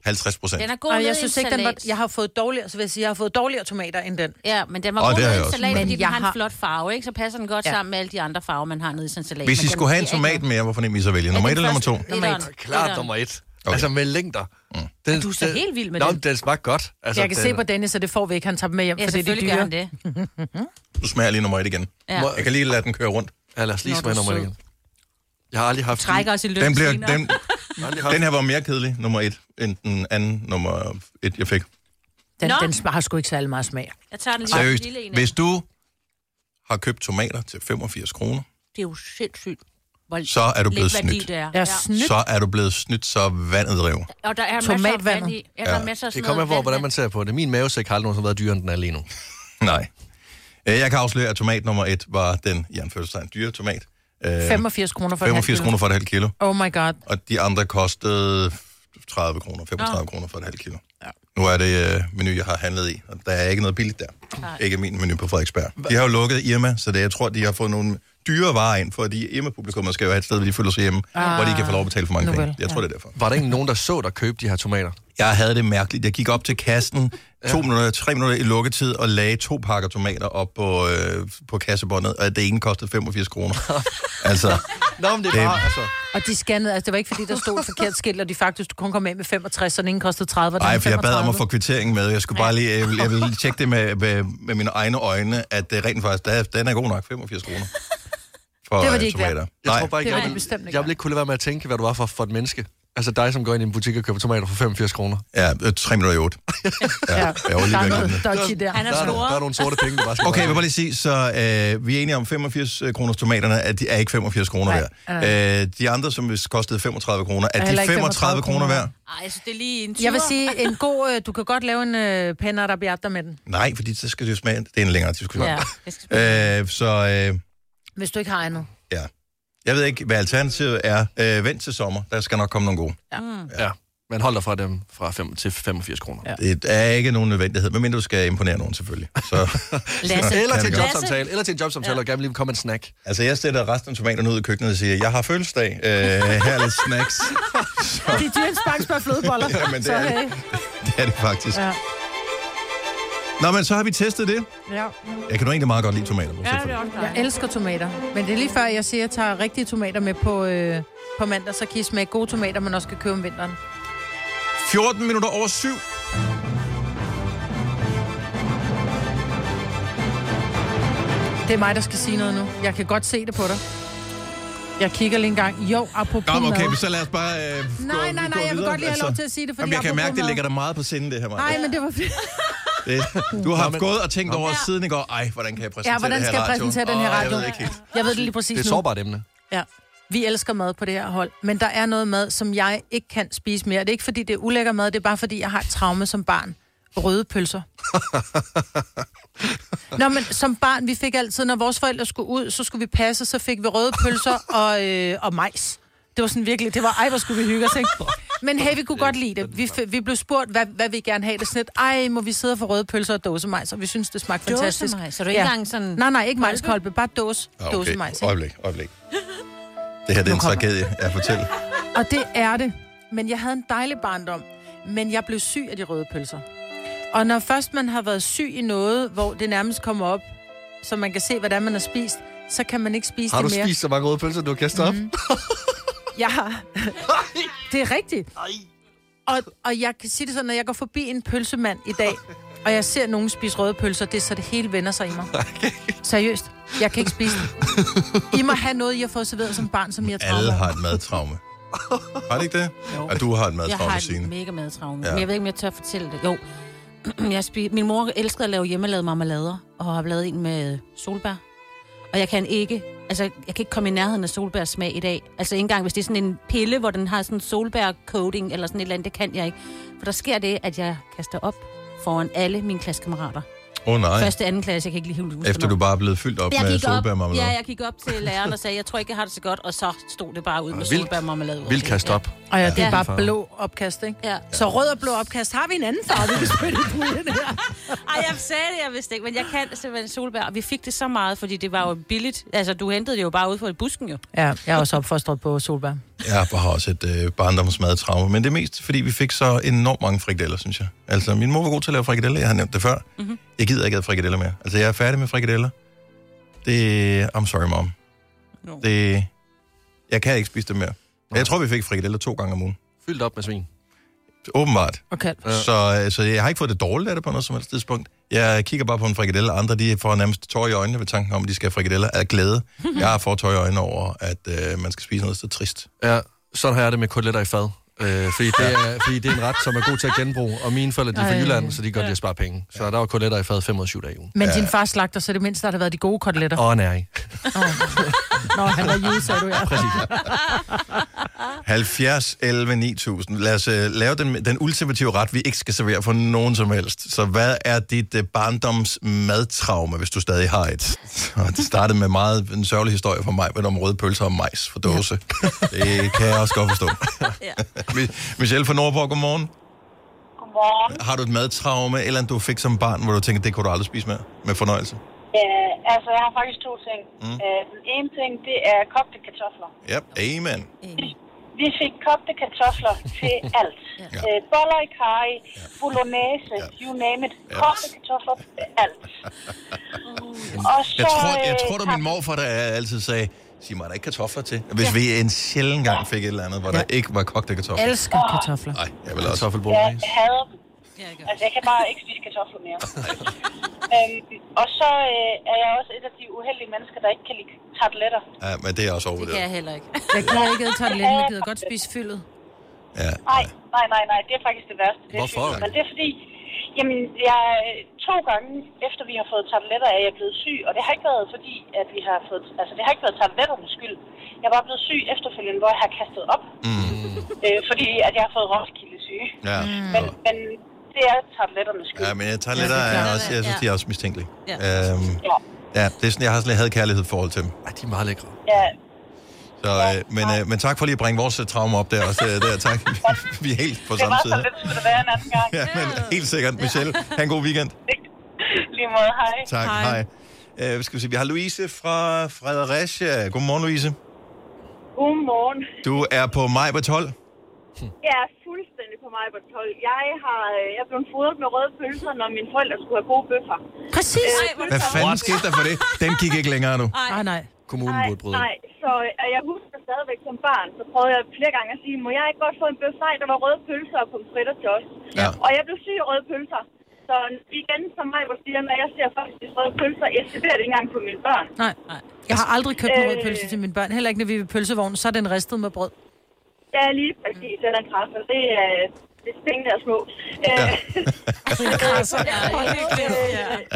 50 procent. Den er god Og jeg i synes ikke, den var, jeg har fået dårligere, så vil jeg sige, jeg har fået dårligere tomater end den. Ja, men den var Åh, god i salat, Men fordi den har en flot farve, ikke? Så passer den godt Ja. sammen med alle de andre farver, man har nede i en salat. Hvis I skulle have en tomat mere, hvorfor nem I så vælge? Nummer et eller nummer to? Nummer et. Klart nummer et. Okay. Altså med længder. Mm. Den, Du er så helt vild med Nå, den. smagte godt. Altså, Jeg kan den, se på Dennis, at det får vi ikke. Han tager dem med hjem, Ja, for det er dyre. det. Du smager lige nummer et igen. Ja. Jeg kan lige lade den køre rundt. Ja, lad os lige Nå, smage er nummer sød. igen. Jeg har aldrig haft... Trækker os i Den, bliver, den, den her var mere kedelig, nummer et, end den anden nummer et, jeg fik. Den, Nå. den har sgu ikke særlig meget smag. Jeg tager den lige Seriøst, lille en af. hvis du har købt tomater til 85 kroner, Det er jo sindssygt. Hvor så er du blevet snydt. Det er. Ja. snydt. Så er du blevet snydt, så vandet driver. Og der er masser af Tomatvandet. vand i. Ja, der er masser af Det kommer vand hvordan man ser på det. Min mavesæk har aldrig nogensinde været dyrere, end den er lige nu. (laughs) Nej. Øh, Jeg kan afsløre, at tomat nummer et var den, i anførselstegn, dyre tomat. Øh, 85 kroner for 85 et halvt kroner for et halvt kilo. Oh my god. Og de andre kostede 30 kroner, 35 Nå. kroner for et halvt kilo. Ja. Nu er det øh, menu, jeg har handlet i, og der er ikke noget billigt der. Nej. Ikke min menu på Frederiksberg. De har jo lukket Irma, så det, jeg tror, de har fået nogle dyre varer ind, fordi Irma-publikummet skal jo have et sted, hvor de føler sig hjemme, ah, hvor de kan få lov at betale for mange penge. Jeg tror, ja. det er derfor. Var der ikke nogen, der så dig købe de her tomater? Jeg havde det mærkeligt. Jeg gik op til kassen, to minutter, tre minutter i lukketid, og lagde to pakker tomater op på, øh, på kassebåndet, og det ene kostede 85 kroner. (laughs) altså, Nå, men det er Det- bare, altså... Og de scannede, altså det var ikke fordi, der stod et forkert skilt, og de faktisk kun kom af med 65, så den ene kostede 30. og den nej, for jeg bad om at 35. få kvitteringen med. Jeg skulle bare lige, jeg vil, jeg vil lige tjekke det med, med, med mine egne øjne, at det rent faktisk, der, den er god nok, 85 kroner. For Det var øh, de ikke værd. tomater. Jeg Nej, tror bare ikke, jeg, de vil, bestemt ikke jeg vil ikke kunne lade være med at tænke, hvad du var for, for et menneske. Altså dig, som går ind i en butik og køber tomater for 85 kroner. ja, øh, tre minutter i otte. Ja, (laughs) Ja, jeg var lige der er noget dodgy der. Han er Der er, der er nogle sorte penge, du bare skal Okay, jeg vil bare lige sige, så øh, vi er enige om 85 kroners tomaterne, at de er ikke 85 kroner Nej, værd. Øh, de andre, som vist kostede 35 kroner, er Er de heller ikke 35 kroner værd? Ej, jeg synes, det er lige en tur. Jeg vil sige, en god, øh, du kan godt lave en øh, penna arabiata med den, Nej, fordi så skal det jo smage. Det er en længere diskussion. Ja, det (laughs) skal. Øh, så øh, hvis du ikke har andet. ja. Jeg ved ikke, hvad alternativet er. Øh, vent til sommer. Der skal nok komme nogle gode. Ja, men hold dig fra dem fra 5 til 85 kroner. Ja. Det er ikke nogen nødvendighed, medmindre du skal imponere nogen selvfølgelig. Så, (laughs) Lasse. Eller til en jobsamtale, eller til en jobsamtale, ja. og gerne lige komme en snack. altså, jeg sætter resten af tomaterne ud i køkkenet og siger, jeg har fødselsdag. Øh, her er lidt snacks. (laughs) Det er dyrt en spangsbær flødeboller. Jamen, det så, er det. hey. (laughs) Det er det faktisk. Ja. Nå, men så har vi testet det. Ja. Jeg kan nu egentlig meget godt lide tomater. Ja, det er også Jeg elsker tomater. Men det er lige før, jeg siger, at jeg tager rigtige tomater med på, øh, på mandag, så kan I smage gode tomater, man også kan købe om vinteren. 14 minutter over syv. Det er mig, der skal sige noget nu. Jeg kan godt se det på dig. Jeg kigger lige en gang. Jo, apropos Nå, okay, mad. så lad os bare øh, gå, Nej, nej, nej, jeg vil godt lige have lov til at sige det, fordi Jamen, jeg kan mærke, det mad- ligger dig meget på sinde, det her, Maja. Nej, men det var. (laughs) Det, du har men- gået og tænkt over Ja. siden i går, ej, hvordan kan jeg præsentere Ja, hvordan det her skal jeg radio? præsentere den her radio? Jeg ved ikke helt. Jeg ved det lige præcis Det er sårbart emne. Ja. Vi elsker mad på det her hold, men der er noget mad, som jeg ikke kan spise mere. Det er ikke, fordi det er ulækker mad, det er bare, fordi jeg har et traume som barn. Røde pølser. (laughs) Nå, men som barn, vi fik altid, når vores forældre skulle ud, så skulle vi passe, så fik vi røde pølser (laughs) og, øh, og majs. Det var sådan virkelig, det var, ej, hvor skulle vi hygge os, ikke? Men hey, vi kunne godt lide det. Vi, vi blev spurgt, hvad, hvad vi gerne have det sådan lidt. Ej, må vi sidde og få røde pølser og dåsemajs, og vi synes, det smagte fantastisk. Dåsemajs, så er du ikke engang sådan... Nej, nej, ikke majskolbe, bare dåse, Ah, Okay, dåsemajs. ikke? øjeblik, øjeblik. Det her det er en kommer- tragedie, jeg fortæller. Og det er det. Men jeg havde en dejlig barndom. Men jeg blev syg af de røde pølser. Og når først man har været syg i noget, hvor det nærmest kommer op, så man kan se, hvordan man har spist, så kan man ikke spise Har du det mere. spist så mange røde pølser, du har kastet op? Jeg har... (laughs) det er rigtigt. Og, og jeg kan sige det sådan, når jeg går forbi en pølsemand i dag, og jeg ser nogen spise røde pølser, det er så det hele vender sig i mig. Seriøst. Jeg kan ikke spise det. I må have noget, I har fået serveret som barn, som jeg har Alle traumer. har et madtraume. Har det ikke det? Jo. At du har et Jeg madtraume, har Signe. en mega madtraume, Ja. ja. men jeg ved ikke, om jeg tør fortælle det. Jo, (clears throat) jeg spi- min mor elskede at lave hjemmelavede marmelader, og har lavet en med solbær. Og jeg kan ikke, altså, jeg kan ikke komme i nærheden af solbærsmag i dag. Altså ikke engang, hvis det er sådan en pille, hvor den har sådan en solbær-coating, eller sådan et eller andet, det kan jeg ikke. For der sker det, at jeg kaster op foran alle mine klassekammerater. Åh oh, nej. Første, anden klasse, jeg kan ikke lige helt huske Efter du bare er blevet fyldt op jeg med solbærmarmelade. ja, jeg gik op til læreren og sagde, jeg tror ikke, jeg har det så godt, og så stod det bare ud med solbærmarmelade. Vildt kast op. Og ja, det er Ja. bare blå opkast, ikke? Ja. Så rød og blå opkast. Har vi en anden farve, vi kan spytte i puljen her? Ej, jeg sagde det, jeg vidste ikke, men jeg kan simpelthen solbær, og vi fik det så meget, fordi det var jo billigt. Altså, du hentede det jo bare ud fra busken jo. Ja, jeg er også opfostret på solbær. Jeg har også et øh, barndomsmadtraume, men det er mest, fordi vi fik så enormt mange frikadeller, synes jeg. Altså, min mor var god til at lave frikadeller, jeg har nævnt det før. Mhm. Mm-hmm. Jeg gider ikke have frikadeller mere. Altså, jeg er færdig med frikadeller. Det I'm sorry, mom. No. Det... Jeg kan ikke spise det mere. Jeg tror, vi fik frikadeller to gange om ugen. Fyldt op med svin. Åbenbart. Okay. Så, øh, så jeg har ikke fået det dårligt af det på noget som helst tidspunkt. Jeg kigger bare på en frikadelle. Andre, de får nærmest tår i øjnene ved tanken om, at de skal have frikadeller af glæde. (laughs) Jeg har fået tår i øjnene over, at øh, man skal spise noget så trist. Ja, sådan har jeg det med koteletter i fad. Øh, fordi, det er, fordi det er en ret, som er god til at genbruge. Og mine forældre, de er fra. Jylland, så de godt lide at spare penge. Så der var koteletter i fad 5 ud af 7 dage i ugen. Men din far slagter, så det mindste har det været de gode koteletter. Og næring. Nå, han var jyde, sagde du, ja. Præcis. 70, 11, 9000. Lad os uh, lave den, den ultimative ret, vi ikke skal servere for nogen som helst. Så hvad er dit uh, barndoms madtraume, hvis du stadig har et? Og det startede med meget en sørgelig historie for mig, med om røde pølser og majs for dåse. Ja. Det kan jeg også godt forstå. Ja. Mi- Michelle fra Nordborg, godmorgen. Godmorgen. Har du et madtraume, eller andet, du fik som barn, hvor du tænker, det kunne du aldrig spise med, med fornøjelse? Ja, altså, jeg har faktisk to ting. Mm. Uh, den ene ting, det er kogte kartofler. Ja, amen. Vi fik kogte kartofler (laughs) til alt. ja. uh, boller i kaj, bolognese, ja. you name it. Kogte kartofler til alt. (laughs) Og så, Jeg tror, jeg øh, tror du, min morfar, der altid sagde, sig mig, er der ikke kartofler til? Hvis ja. vi en sjældent gang fik et eller andet, hvor ja. der ikke var kogte kartofler. Elsker kartofler. Nej, jeg vil også. Jeg Kartoffelbolognese. hader dem. Altså, jeg kan bare ikke spise kartofler mere. (laughs) øhm, og så øh, er jeg også et af de uheldige mennesker, der ikke kan lide tarteletter. Ja, men det er også Det kan overvurderet. jeg heller ikke. (laughs) Jeg gider ikke æde tarteletten, jeg gider godt spise fyldet. Ja. Nej, nej, nej, nej, det er faktisk det værste. Det er Hvorfor? sygt. Men det er fordi, jamen, jeg, to gange efter vi har fået tarteletter, er jeg blevet syg. Og det har ikke været fordi, at vi har fået, altså det har ikke været tarteletternes skyld. Jeg er bare blevet syg efterfølgende, hvor jeg har kastet op. Mm. Øh, fordi at jeg har fået Roskilde syge. Ja. Men, men det er tarteletternes skyld. ja, men jeg tager lidt Ja, det er af, klart. også, jeg synes, Ja. de er også mistænkelige. Ja. Øhm, Ja. ja, det er sådan, jeg har sådan lidt havde kærlighed forhold til dem. Ej, de er meget lækre. Ja, Så, øh, men, øh, men tak for lige at bringe vores øh, traume op der også. Øh, der, tak. (laughs) Vi er helt på det samme var side. så lidt, skulle det være en anden gang. Ja, men helt sikkert. Michelle, have en god weekend. (laughs) Lige måde, hej. Tak, hej. hej. Øh, skal vi, se, vi har Louise fra Fredericia. Godmorgen, Louise. Godmorgen. Du er på maj på 12. Jeg er fuldstændig på mig på 12. Jeg har øh, jeg er blevet fodret med røde pølser, når mine forældre skulle have gode bøffer. Præcis. Hvad fanden skete der for det? Den gik ikke længere nu. Nej, nej. Kommunen Nej, burde bryde. nej, så øh, jeg husker stadigvæk som barn, så prøvede jeg flere gange at sige, må jeg ikke godt få en bøf? Nej, der var røde pølser og pomfritter til os. Ja. Og jeg blev syg af røde pølser. Så igen, som mig, hvor siger, når jeg ser faktisk røde pølser, jeg serverer det ikke engang på mine børn. Nej. Jeg har aldrig købt Øh. pølse til mine børn. Heller ikke, når vi er ved pølsevognen, så er den ristet med brød. Ja, lige præcis, den er kraft, og det er, det er pengene er små. Ja. (laughs)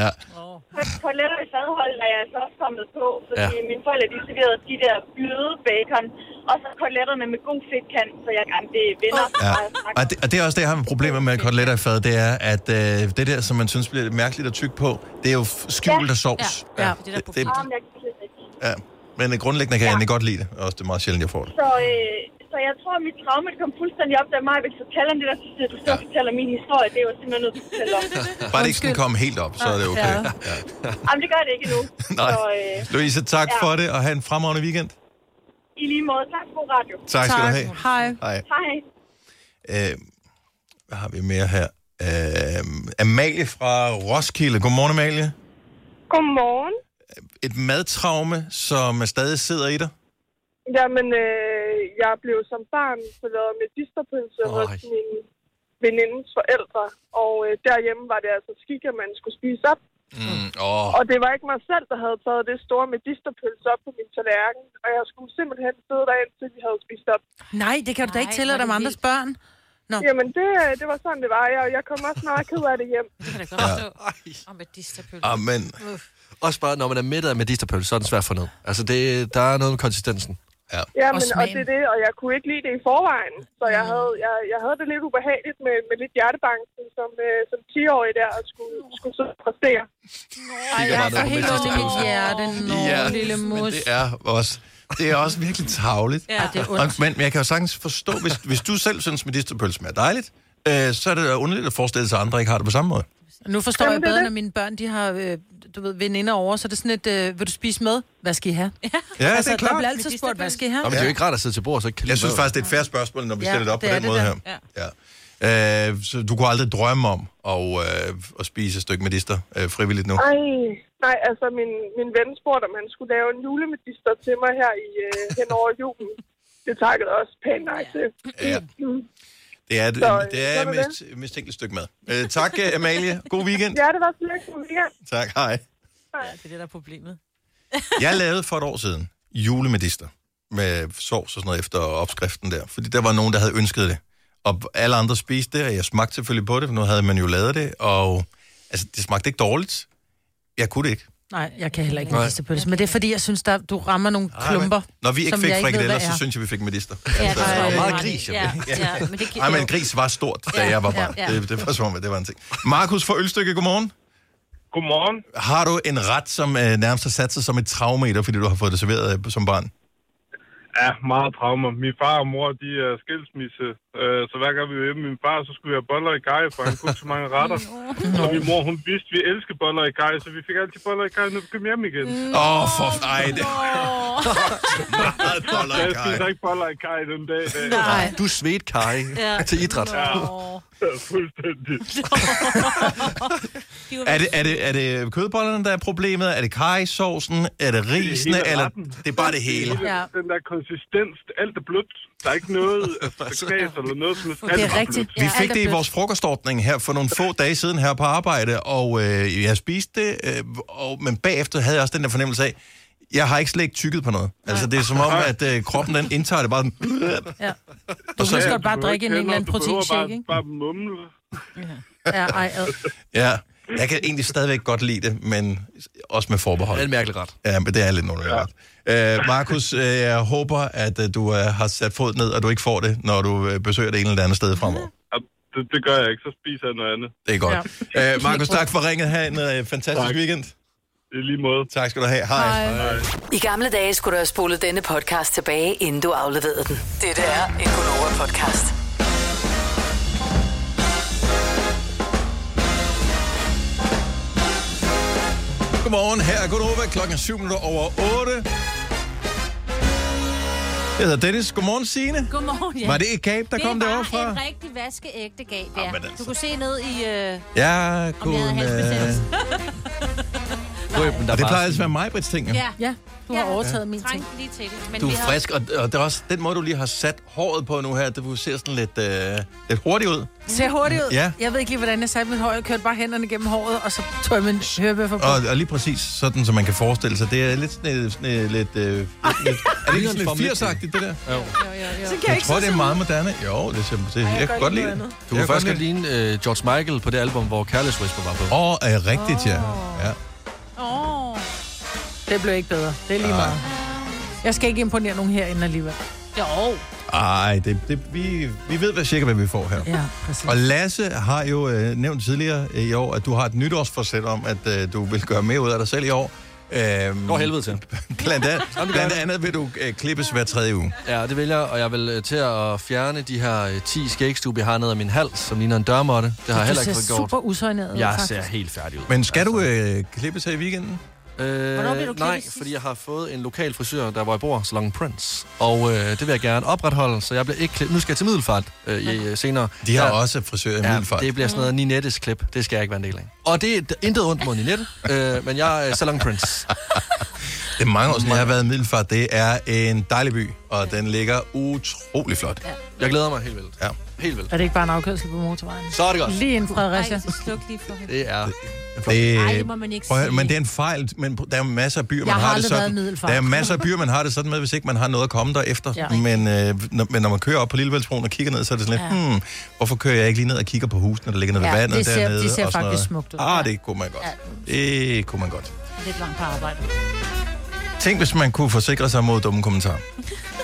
Ja. (laughs) Koteletter i fadhold er jeg så også kommet på, fordi Ja. ja. mine forældre de serverede de der bløde bacon, og så koteletterne med god fedtkant, så jeg gang det vinder. Ja. Og det, og det er også det, jeg har med problemer med koteletter i fad, det er, at øh, det der, som man synes bliver lidt mærkeligt at tykke på, det er jo skjult af sovs. Ja, ja. Det er der Det, det, kan ja. Men øh, grundlæggende kan jeg egentlig godt lide det. Også det er meget sjældent, jeg får det. Så, øh, så jeg tror, at mit traume kom fuldstændig op, da mig fortæller det der, så du så fortæller min historie. Det er jo simpelthen noget, du fortæller om. (laughs) Bare det ikke skal komme helt op, så er det okay. Ja. Ja. Jamen, det gør det ikke endnu. (laughs) Nej. Så øh, Louise, tak Ja. for det, og have en fremragende weekend. i lige måde, tak for god radio. Tak skal du have. Hej. Hej. Hej. Øh, hvad har vi mere her? Øh, Amalie fra Roskilde. Godmorgen, Amalie. Godmorgen. Et madtraume, som stadig sidder i dig? Jamen, øh, jeg blev som barn forladet med disterpølse Oj. hos min venindes forældre, og øh, derhjemme var det altså skik, at man skulle spise op. Mm, åh. Og det var ikke mig selv, der havde taget det store medisterpølse op på min tallerken, og jeg skulle simpelthen sidde der indtil vi havde spist op. Nej, det kan du da ikke tillade dig med det andres børn. Nå. Jamen, det, øh, det var sådan, det var. Jeg, jeg kom også meget ked af det hjem. Det kan da godt forstå. Og med disterpølse. Ah, men, Også bare, når man er mættet af medisterpølse, så er den svært at få ned. Altså, det, der er noget med konsistensen. Ja. Jamen, og, og smagen. det er det, og jeg kunne ikke lide det i forvejen. Så jeg havde, jeg, jeg havde det lidt ubehageligt med, med lidt hjertebanken som, øh, som 10-årig der, og skulle, skulle så præstere. Ej, jeg får på helt ondt i mit hjerte. Nå, Ja, lille men mus. det er også, det er også virkelig tavligt. Ja, det er Og, ondt. men, men jeg kan jo sagtens forstå, hvis, hvis du selv synes, medisterpølse smager dejligt, øh, så er det underligt at forestille sig, at andre ikke har det på samme måde. Nu forstår Jamen, jeg bedre, det. når mine børn, de har, øh, du ved, veninder over, så er det sådan et, øh, vil du spise med? Hvad skal I have? Ja, (laughs) altså, det er der klart. bliver altid spurgt, hvad skal I have? Nå, men det er jo ikke rart at sidde til bord, så ikke Jeg synes faktisk, det er et færre spørgsmål, når vi Ja, stiller det op på det er den det måde da. her. Ja. Øh, så du kunne aldrig drømme om at, øh, at spise et stykke medister øh, frivilligt nu? Ej, nej, altså min, min ven spurgte, om han skulle lave en julemedister til mig her i, øh, hen over julen. det takker jeg også pænt nej til. Ja. Mm. Det er, Så, det, det er et mist, mistænkeligt stykke mad. Øh, tak, øh, Amalie. God weekend. Ja, det var så lidt. God weekend. Tak, hej. Ja, det er det, der er problemet. (laughs) Jeg lavede for et år siden julemedister med sovs og sådan noget efter opskriften der. Fordi der var nogen, der havde ønsket det. Og alle andre spiste det, og jeg smagte selvfølgelig på det, for nu havde man jo lavet det. Og altså, det smagte ikke dårligt. Jeg kunne det ikke. Nej, jeg kan heller ikke Nej. medister pølse. Men det er fordi, jeg synes, der, du rammer nogle Nej, klumper. men Når vi ikke fik frikadeller, er. så synes jeg, vi fik medister. Ja, Altså, det var er meget gris. Jeg Ja, ja, men det (laughs) Ej, men gris var stort, da Ja, jeg var barn. ja, ja. Det, det var som det var en ting. Markus fra Ølstykke, godmorgen. Godmorgen. Har du en ret, som øh, nærmest har sat sig som et traumeter, fordi du har fået det serveret øh, som barn? Ja, meget traumer. Min far og mor, de er skilsmisse. Øh, så hver gang vi var hjemme med min far, så skulle vi have boller i kaj, for han kunne så mange retter. Og min mor, hun vidste, at vi elsker boller i kaj, så vi fik altid boller i kaj, når vi kom hjem igen. Åh, oh, for... Ej, det... (laughs) Meget boller i Jeg kaj. spiser ikke boller i kaj den dag. Nej. Du svedte Kai Ja. til idræt. Ja, fuldstændig. (laughs) Er det, er, det, er det kødbollerne, der er problemet? Er det kajsovsen? Er det risene? hele Eller retten. det er bare det hele? Ja. Den der konsistens, alt er blødt. Der er ikke noget (laughs) knas eller noget, som er, alt er bare blødt. Vi fik det i vores frokostordning her for nogle få dage siden her på arbejde, og øh, jeg spiste det, øh, og, men bagefter havde jeg også den der fornemmelse af, jeg har ikke slet ikke tykket på noget. Altså, det er som om, at øh, kroppen den indtager det bare sådan... Ja. Du så- kan godt bare drikke en eller anden proteinshake, ikke? Bare, bare mumle. Ja, ej, ad. Ja, jeg kan egentlig stadigvæk godt lide det, men også med forbehold. Det er en mærkelig ret. Ja, men det er lidt nogen ret. Øh, Markus, øh, jeg håber, at øh, du øh, har sat fod ned, og du ikke får det, når du øh, besøger det ene eller andet sted fremover. Ja, det, det gør jeg ikke, så spiser jeg noget andet. Det er godt. Ja. Øh, Markus, tak for ringet. Ha' en øh, fantastisk Tak. weekend. I lige måde. Tak skal du have. Hej. Hej. I gamle dage skulle du have spolet denne podcast tilbage, inden du afleverede den. Dette er en Gunova-podcast. Godmorgen, her er Godova, klokken 7 minutter over 8. Jeg hedder Dennis. Godmorgen, Signe. Godmorgen, ja. Var det et gab, der det kom derovre fra? Det var en rigtig vaskeægte gab, ja. men altså. Du kunne se ned i... Øh, Jeg om jeg havde kunne... (laughs) halsbetændelse. Øh, og det plejer altså at være mig, Brits ting. jo. ja. ja, du har overtaget min ting. lige til det. Men Du vi er har- frisk, og, og det er også den måde, du lige har sat håret på nu her, det ser sådan lidt, øh, lidt hurtigt ud. Ser hurtigt ud. Ja. Jeg ved ikke lige, hvordan jeg satte mit hår. Jeg kørte bare hænderne gennem håret, og så tog jeg min hørebøffer på. Og, og lige præcis sådan, som man kan forestille sig. Det er lidt sådan, øh, sådan øh, lidt... Øh, lidt er det ikke sådan lidt 80'agtigt, det der? Jo. Så kan Jeg ikke tror, det er meget moderne. Jo, det, ser, det, jeg, kan godt lige lide det. Du kunne faktisk godt ligne uh, George Michael på det album, hvor Careless Whisper var på. Åh, er rigtigt, ja. ja. Åh. Det blev ikke bedre. Det er lige Nej. meget. Jeg skal ikke imponere nogen herinde alligevel. Jo. Ej, det, det, vi, vi ved hvad cirka, hvad vi får her. Ja, præcis. Og Lasse har jo øh, nævnt tidligere i år, at du har et nytårsforsæt om, at øh, du vil gøre mere ud af dig selv i år. Øhm, Går helvede til. (laughs) Blandt andet, blandt andet vil du øh, klippes hver tredje uge. Ja, det vil jeg, og jeg vil øh, til at fjerne de her øh, 10 skægstube, jeg har ned ad min hals, som ligner en dørmåtte. Det har jeg heller du ikke ser fået gjort. super usøgnet ud, Jeg faktisk. ser helt færdig ud. Men skal du øh, klippes her i weekenden? Øh, Hvornår du nej, sidst? fordi jeg har fået en lokal frisør, der hvor jeg bor, Salon Prince. Og øh, det vil jeg gerne opretholde, så jeg bliver ikke klippet. Nu skal jeg til Middelfart øh, i, øh, senere. De har ja, også frisør i ja, Middelfart. det bliver sådan noget Ninettes klip. Det skal jeg ikke være en del af. Og det er intet ondt mod Ninette, (laughs) øh, men jeg er Salon Prince. Det er mange år siden, jeg har været i Middelfart. Det er en dejlig by, og den ligger utrolig flot. Jeg glæder mig helt vildt. Ja. Helt vildt. Er det ikke bare en afkørsel på motorvejen? Så er det godt. Lige inden Fredericia. Ej, så sluk lige for. Det er... Det, Ej, det må man ikke sige. Men det er en fejl, men der er masser af byer, Jeg man har har det sådan. Der er masser af byer, man har det sådan med, hvis ikke man har noget at komme der efter. Ja. Men, øh, når, men når man kører op på Lillevældsbroen og kigger ned, så er det sådan lidt, Ja. hmm, hvorfor kører jeg ikke lige ned og kigger på husene, der ligger nede ved Ja, vandet det ser- dernede? de ser og sådan faktisk noget. smukt ud. Ah, Ja. det kunne man godt. Det kunne man godt. Lidt langt på arbejde. Tænk, hvis man kunne forsikre sig mod dumme kommentarer. (laughs)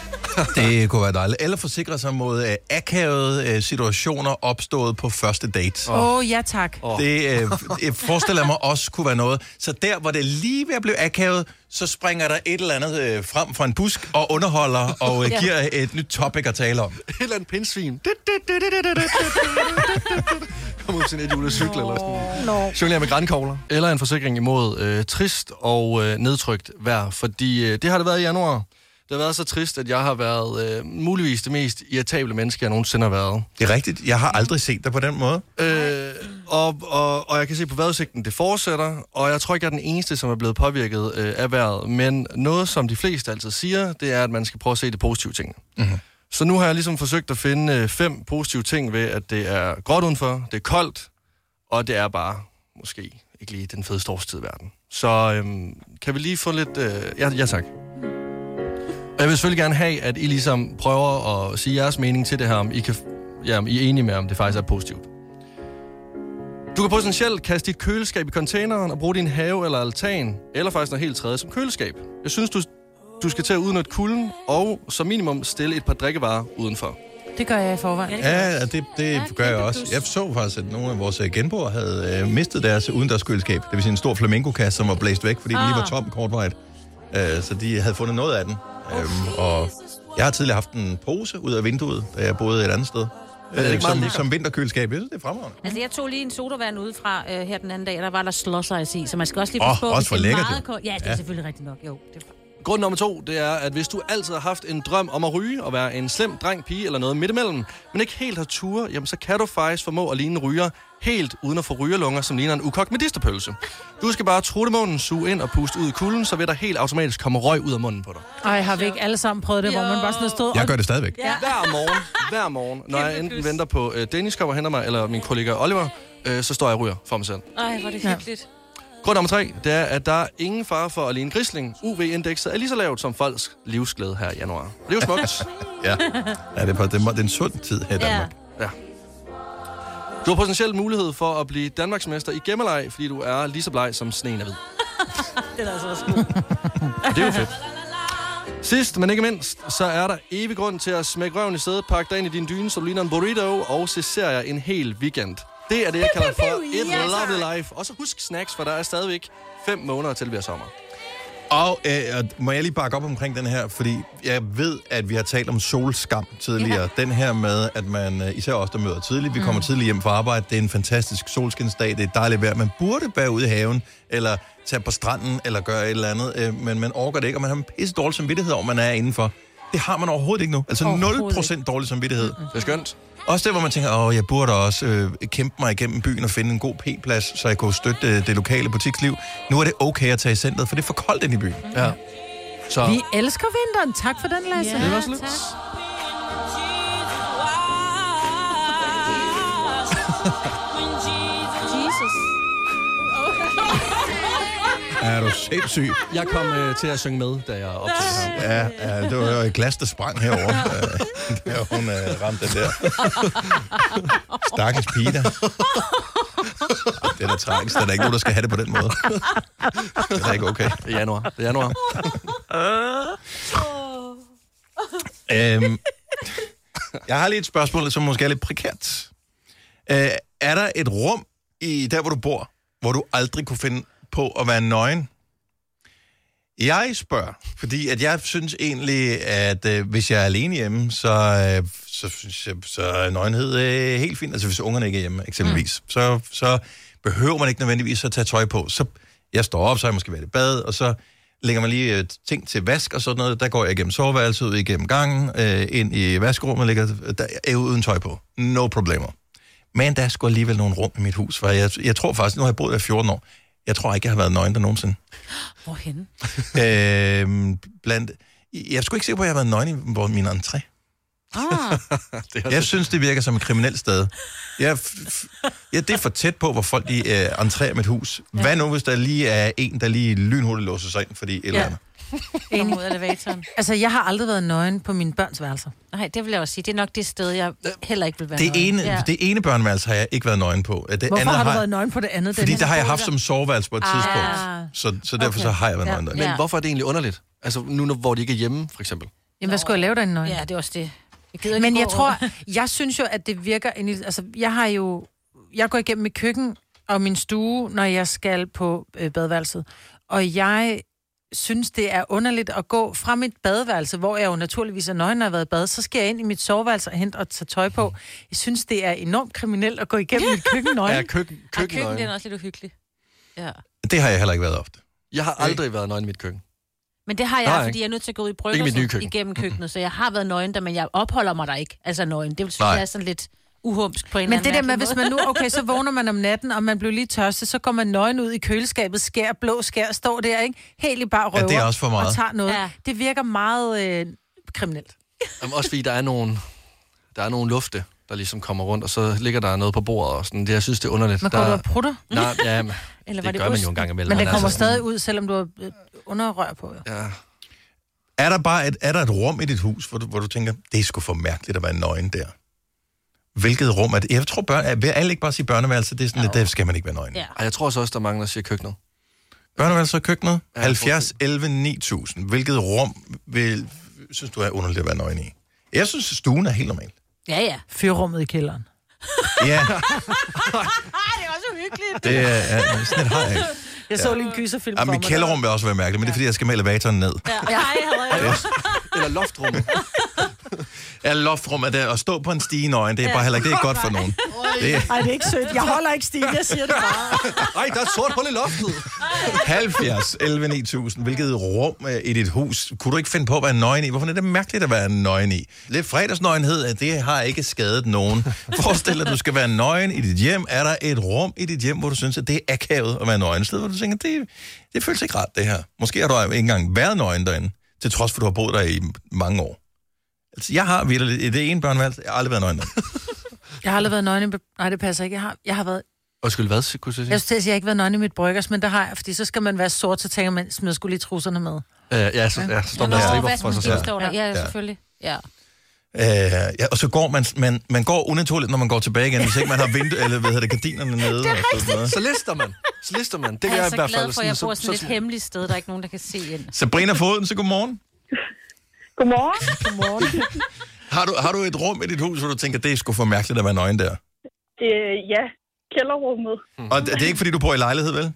Det kunne være dejligt. Eller forsikre sig mod øh, akavede øh, situationer opstået på første date. Åh, oh, ja tak. Oh. Det øh, jeg forestiller mig også kunne være noget. Så der, hvor det lige ved at blive akavet, så springer der et eller andet øh, frem fra en busk og underholder og øh, Ja. giver et nyt topic at tale om. Et eller andet pindsvin. Kom ud til en et cykel eller sådan Nå. Jonglerer med grænkogler. Eller en forsikring imod øh, trist og øh, nedtrykt vejr. Fordi øh, det har det været i januar. Det har været så trist, at jeg har været øh, muligvis det mest irritable menneske, jeg nogensinde har været. Det er rigtigt. Jeg har aldrig set dig på den måde. Øh, og, og, og jeg kan se på vejrudsigten, det fortsætter, og jeg tror ikke, jeg er den eneste, som er blevet påvirket øh, af vejret. Men noget, som de fleste altid siger, det er, at man skal prøve at se det positive ting. Mm-hmm. Så nu har jeg ligesom forsøgt at finde øh, fem positive ting ved, at det er gråt udenfor, det er koldt, og det er bare måske ikke lige den fedeste årstid i verden. Så øhm, kan vi lige få lidt... Øh, ja, ja, tak. Jeg vil selvfølgelig gerne have, at I ligesom prøver at sige jeres mening til det her, om I, kan, ja, om I er enige med, om det faktisk er positivt. Du kan potentielt kaste dit køleskab i containeren og bruge din have eller altan, eller faktisk noget helt tredje som køleskab. Jeg synes, du, du skal til at udnytte kulden, og som minimum stille et par drikkevarer udenfor. Det gør jeg i forvejen. Ja, det, det ja, gør jeg også. Jeg så faktisk, at nogle af vores øh, genboer havde øh, mistet deres udendørskøleskab. Det vil sige en stor flamingokasse, som var blæst væk, fordi ah. den lige var tom kortvarigt. Øh, så de havde fundet noget af den. Øhm, og jeg har tidligere haft en pose ud af vinduet, da jeg boede et andet sted. det ikke Øh, som, som vinterkøleskab. Jeg synes, det er fremragende. Altså, jeg tog lige en sodavand udefra øh, her den anden dag, og der var der slåsejs i, så man skal også lige passe på, også for det er meget koldt. Ja, det er Ja. selvfølgelig rigtigt nok. Jo, det er Grund nummer to, det er, at hvis du altid har haft en drøm om at ryge og være en slem dreng, pige eller noget midt imellem, men ikke helt har tur, jamen så kan du faktisk formå at ligne en ryger helt uden at få rygerlunger, som ligner en ukogt medisterpølse. Du skal bare trutte munden, suge ind og puste ud i kulden, så vil der helt automatisk komme røg ud af munden på dig. Ej, har vi ikke alle sammen prøvet det, hvor man bare sådan stået... Jeg gør det stadigvæk. Ja. Hver morgen, hver morgen, når jeg enten venter på uh, Dennis kommer og henter mig, eller min kollega Oliver, uh, så står jeg og ryger for mig selv. Ej, hvor er det hyggeligt. Grund nummer tre, det er, at der er ingen fare for at ligne grisling. UV-indekset er lige så lavt som folks livsglæde her i januar. Og det er jo smukt. (laughs) ja. ja, det er, det er, det er en sund tid her i Danmark. Ja. Du har potentielt mulighed for at blive Danmarksmester i gemmeleg, fordi du er lige så bleg som sneen er hvid. (laughs) Det er altså også god. Og (laughs) det er jo fedt. Sidst, men ikke mindst, så er der evig grund til at smække røven i sædet, pakke dig ind i din dyne, så du ligner en burrito, og se serier en hel weekend. Det er det, jeg kalder for et lovely life. Og så husk snacks, for der er stadigvæk fem måneder til vi er sommer. Og øh, må jeg lige bakke op omkring den her, fordi jeg ved, at vi har talt om solskam tidligere. Ja. Den her med, at man, øh, især os, der møder tidligt, vi kommer tidligt hjem fra arbejde, det er en fantastisk solskinsdag, det er dejligt vejr. Man burde være ude i haven, eller tage på stranden, eller gøre et eller andet, øh, men man orker det ikke, og man har en pisse dårlig samvittighed om, man er indenfor. Det har man overhovedet ikke nu. Altså 0% dårlig samvittighed. Det er skønt. Også der, hvor man tænker, åh, jeg burde også øh, kæmpe mig igennem byen og finde en god P-plads, så jeg kunne støtte øh, det lokale butiksliv. Nu er det okay at tage i centret, for det er for koldt ind i byen. Ja. Så Vi elsker vinteren. Tak for den, Lasse. Ja, Det var så lidt. tak. (laughs) Er du sindssyg? Jeg kom øh, til at synge med, da jeg optog ham. Ja, ja, det var jo et glas, der sprang herovre. Øh, der hun øh, ramte den der. Stakkels pige der. Det er da tragisk. Der er da ikke nogen, der skal have det på den måde. Det er da ikke okay. Det er januar. Det er januar. Øhm, jeg har lige et spørgsmål, som måske er lidt prekært. Øh, er der et rum i der, hvor du bor, hvor du aldrig kunne finde på at være nøgen? Jeg spørger, fordi at jeg synes egentlig, at øh, hvis jeg er alene hjemme, så, øh, så synes jeg, så er nøgenhed øh, helt fint. Altså hvis ungerne ikke er hjemme, eksempelvis, mm. så, så behøver man ikke nødvendigvis at tage tøj på. Så jeg står op, så jeg måske været i bad, og så lægger man lige øh, ting til vask og sådan noget. Der går jeg igennem soveværelset, ud igennem gangen, øh, ind i vaskerummet, ligger der er uden tøj på. No problemer. Men der er sgu alligevel nogle rum i mit hus, for jeg, jeg tror faktisk, nu har jeg boet der i 14 år, jeg tror ikke, jeg har været nøgen der nogensinde. (gasps) Hvorhen? øh, blandt, jeg er sgu ikke sikker på, at jeg har været nøgen i hvor- min entré. Ah. (laughs) Jeg synes, det virker som et kriminelt sted. Jeg, f- f- ja, det er for tæt på, hvor folk de, uh, entrerer mit hus. Ja. Hvad nu, hvis der lige er en, der lige lynhurtigt låser sig ind, fordi et eller Ja. andet? (laughs) Ud af elevatoren. Altså, jeg har aldrig været nøgen på mine børns værelser. Nej, det vil jeg også sige. Det er nok det sted, jeg heller ikke vil være Det nøgen. ene, ja. det ene børneværelse har jeg ikke været nøgen på. Det Hvorfor andet har du har, været nøgen på det andet? Fordi der har jeg haft som soveværelse på et Ah. tidspunkt. Så, så derfor så har jeg været nøgen der. Men hvorfor er det egentlig underligt? Altså nu, når- hvor de ikke er hjemme, for eksempel. Jamen, hvad skulle jeg lave derinde nøgen? Ja, det er også det. Jeg Men jeg tror, over. (laughs) jeg synes jo, at det virker... En, altså, jeg har jo... Jeg går igennem mit køkken og min stue, når jeg skal på øh, badeværelset. Og jeg synes, det er underligt at gå fra mit badeværelse, hvor jeg jo naturligvis er nøgen, når jeg har været i bad, så skal jeg ind i mit soveværelse og hente og tage tøj på. Jeg synes, det er enormt kriminelt at gå igennem mit køkken nøgen. Ja, køkken, køkken, køkken det er også lidt uhyggeligt. Ja. Det har jeg heller ikke været ofte. Jeg har aldrig været nøgen i mit køkken. Men det har Nej, jeg, ikke. fordi jeg er nødt til at gå ud i køkken. igennem køkkenet, så jeg har været nøgen der, men jeg opholder mig der ikke. Altså nøgen. Det vil synes Nej. jeg er sådan lidt uhumsk på en Men eller det der med, mærkelig hvis man nu, måde. okay, så vågner man om natten, og man bliver lige tørstig, så går man nøgen ud i køleskabet, skær, blå skær, står der, ikke? Helt i bare røver. det er også for meget. Og tager noget. Ja. Det virker meget øh, kriminelt. Jamen, også fordi der er nogle, der er nogle lufte, der ligesom kommer rundt, og så ligger der noget på bordet og sådan. Det, jeg synes, det er underligt. Men går der... du og prutter? Nej, ja, men, (laughs) Eller det, det gør man jo en gang imellem. Men det kommer altså, stadig ud, selvom du har øh, underrør på. Jo. Ja. Er der bare et, er der et rum i dit hus, hvor du, hvor du tænker, det er sgu for mærkeligt at være nøgen der? Hvilket rum er det? Jeg tror, børn, vil alle ikke bare sige børneværelse? Det er sådan lidt, der skal man ikke være nøgen. Ja. Ej, jeg tror så også, der er mange, der siger køkkenet. Børneværelse og køkkenet? Ja, 70, 11, 9000. Hvilket rum vil, synes du er underligt at være nøgen i? Jeg synes, stuen er helt normal. Ja, ja. Fyrrummet i kælderen. (laughs) Ja, det er også uhyggeligt. det er, er sådan et har jeg. Jeg så lige en gyserfilm Ja, for mit kælderrum vil også være mærkeligt, men det er fordi, jeg skal med elevatoren ned. Ja, jeg Eller loftrummet. (laughs) (laughs) Ja, loftrummet der, at stå på en stige nøgen, det er bare heller ikke, det er godt for nogen. (laughs) Det er Ej, det er ikke sødt. Jeg holder ikke stil, jeg siger det bare. (laughs) Ej, der er et sort hul i loftet. 70, 11, 9000. Hvilket rum øh, i dit hus kunne du ikke finde på at være nøgen i? Hvorfor er det mærkeligt at være nøgen i? Lidt fredagsnøgenhed, det har ikke skadet nogen. Forestil dig, at du skal være nøgen i dit hjem. Er der et rum i dit hjem, hvor du synes, at det er akavet at være nøgen? Et sted, hvor du tænker, det, det føles ikke rart, det her. Måske har du ikke engang været nøgen derinde, til trods for, at du har boet der i mange år. Altså, jeg har virkelig, i det ene børneværelse, jeg har aldrig været nøgen. (laughs) Jeg har aldrig været nøgen i... Nej, det passer ikke. Jeg har, jeg har været... Undskyld, hvad kunne du sige? Jeg skulle til at sige, at jeg har ikke været nøgen i mit bryggers, men der har jeg, fordi så skal man være sort, så tænker man, smider skulle lige trusserne med. Øh, ja, så, ja, så står der Nå, striber for sig selv. Ja, Ja. selvfølgelig. Ja. Øh, ja, og så går man, man, man går unaturligt, når man går tilbage igen, hvis ikke man har vindue, eller hvad hedder det, gardinerne nede. Det er sådan noget. Så lister man. Så lister man. Det Jeg er jeg i så hvert glad fald. for, at jeg sådan, bor så- sådan et så- hemmeligt sted, der er ikke nogen, der kan se ind. Sabrina Foden, så godmorgen. Godmorgen. Godmorgen. (laughs) Har du, har du et rum i dit hus, hvor du tænker, det er sgu for mærkeligt at være nøgen der? Øh, ja, kælderrummet. Og det det er ikke, fordi du bor i lejlighed, vel?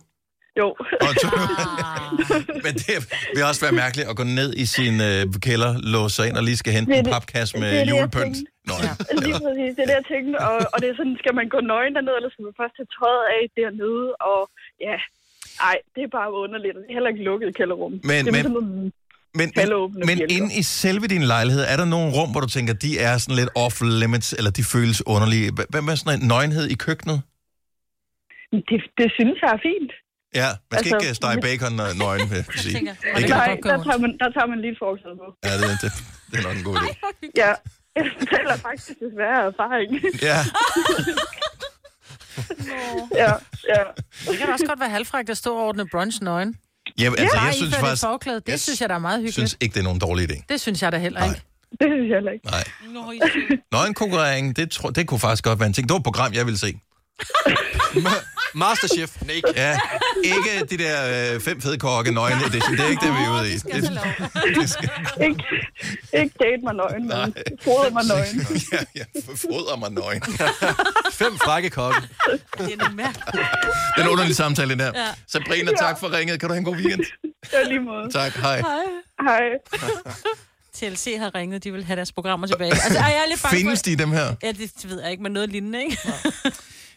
Jo. Og du, (laughs) (laughs) men det vil også være mærkeligt at gå ned i sin øh, kælder, låse sig ind og lige skal hente Det en det- papkasse det med det, jeg julepynt. Nå, Lige præcis, det er det, jeg tænkte. Og, og det er sådan, skal man gå nøgen dernede, eller skal man først tage tøjet af dernede? Og ja, ej, det er bare underligt. Det er heller ikke lukket kælderrum. Men- det er men- sådan nogle men, men bjælker. inde i selve din lejlighed, er der nogle rum, hvor du tænker, de er sådan lidt off limits, eller de føles underlige? Hvad med sådan en nøgenhed i køkkenet? Det, det synes jeg er fint. Ja, man skal Altså, ikke øh, stege bacon og nøgen, vil jeg (laughs) sige. Ikke? Nej, der tager, man, der tager man lige et forsæde på. Ja, det, det, det er nok en god idé. Ja, jeg fortæller faktisk desværre af erfaring. Ja. (laughs) ja, ja. Det kan også godt være halvfrækt at stå og ordne brunch nøgen. Ja, altså, Bare jeg synes faktisk, forklæde. Det jeg synes jeg, der er meget jeg hyggeligt. synes ikke, det er nogen dårlig idé. Det synes jeg da heller ikke. Det synes jeg heller ikke. Nej. Nøgenkonkurrering, det, tror, det kunne faktisk godt være en ting. Det var et program, jeg ville se. Masterchef Naked. Ja, ikke de der øh, fem fede kokke nøgen edition. Det er ikke det, vi er ude i. Det, det skal, Ikke, ikke date mig nøgen, men fodre mig nøgen. ja, ja, foder mig nøgen. (laughs) Fem frække kokke. Det er mærkeligt. Det er en underlig samtale, den der. Ja. Sabrina, tak for ringet. Kan du have en god weekend? Ja, lige måde. Tak, hej. Hej. (laughs) TLC har ringet, de vil have deres programmer tilbage. Altså, er jeg er lidt bange Findes for... de, dem her? Ja, det ved jeg ikke, men noget lignende, ikke?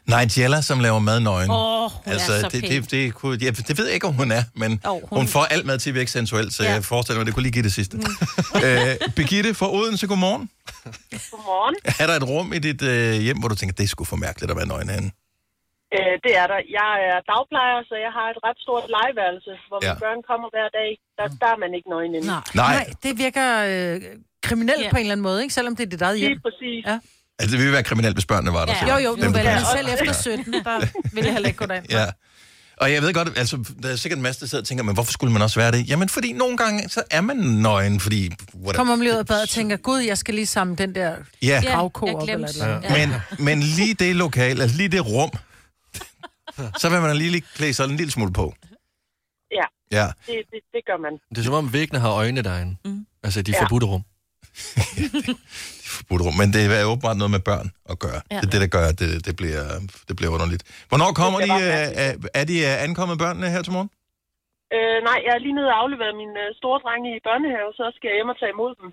Nigella, som laver mad nøgen. Åh, hun er så det, det, det, kunne, ja, det ved jeg ikke, om hun er, men Jo, hun... hun- får alt mad til at virke sensuelt, så Ja. jeg forestiller mig, at det kunne lige give det sidste. Mm. (laughs) øh, Birgitte fra Odense, godmorgen. Godmorgen. Er der et rum i dit øh, hjem, hvor du tænker, det er sgu for mærkeligt at være nøgen herinde? Øh, det er der. Jeg er dagplejer, så jeg har et ret stort legeværelse, hvor Ja. mine børn kommer hver dag. Der, der er man ikke nøgen inde. Nej. Nej. Nej, det virker øh, kriminelt Ja. på en eller anden måde, ikke? Selvom det er dit eget hjem. Lige præcis. Ja. Altså, det ville være kriminelt, hvis børnene var der. Ja. så. Jo, jo, nu men passer. selv efter 17, der vil jeg heller ikke gå derind. Ja. Og jeg ved godt, altså, der er sikkert en masse, der sidder og tænker, men hvorfor skulle man også være det? Jamen, fordi nogle gange, så er man nøgen, fordi... Whatever. Kommer man lige ud af badet og tænker, gud, jeg skal lige samle den der Ja, gravko jeg op. Eller et eller andet. men, men lige det lokale, altså lige det rum, så vil man lige, lige klæde sig en lille smule på. Ja, Ja. det, det, det gør man. Det er som om væggene har øjne derinde. Mm. Altså, de Ja. forbudte rum. (laughs) forbudt rum. Men det er åbenbart noget med børn at gøre. Ja. Ja. Det er det, der gør, at det, det, bliver, det bliver underligt. Hvornår kommer de? Bliver Er, er, de øh, ankommet børnene her til morgen? Øh, nej, jeg er lige nede og afleveret min øh, store dreng i børnehave, så skal jeg hjem og tage imod dem.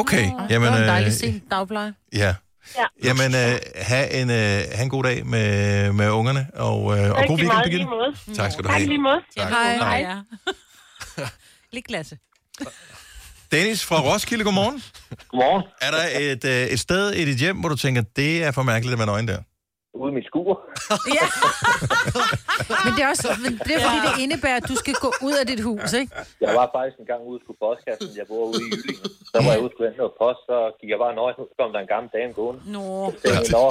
Okay. Nå, Jamen, det var en dejlig øh, sen dagpleje. Ja. Ja. Jamen, øh, have, en, øh, have en god dag med, med ungerne, og, øh, og god weekend, meget Birgitte. lige måde. Tak skal du Tak have. lige måde. Ja, Hej. Hej. Ja. (laughs) Lidt glasse. Dennis fra Roskilde, godmorgen. Godmorgen. Er der et, øh, et sted i dit hjem, hvor du tænker, det er for mærkeligt at være nøgen der? Ude i mit skur. (laughs) Men det er også men det er, fordi det indebærer, at du skal gå ud af dit hus, ikke? Jeg var faktisk en gang ude skulle postkassen. Jeg bor ude i Jylling. Så var jeg ude og noget post, så gik jeg bare nøje. Så kom der en gammel dame gående. Nå. Så tænkte jeg, "Nå,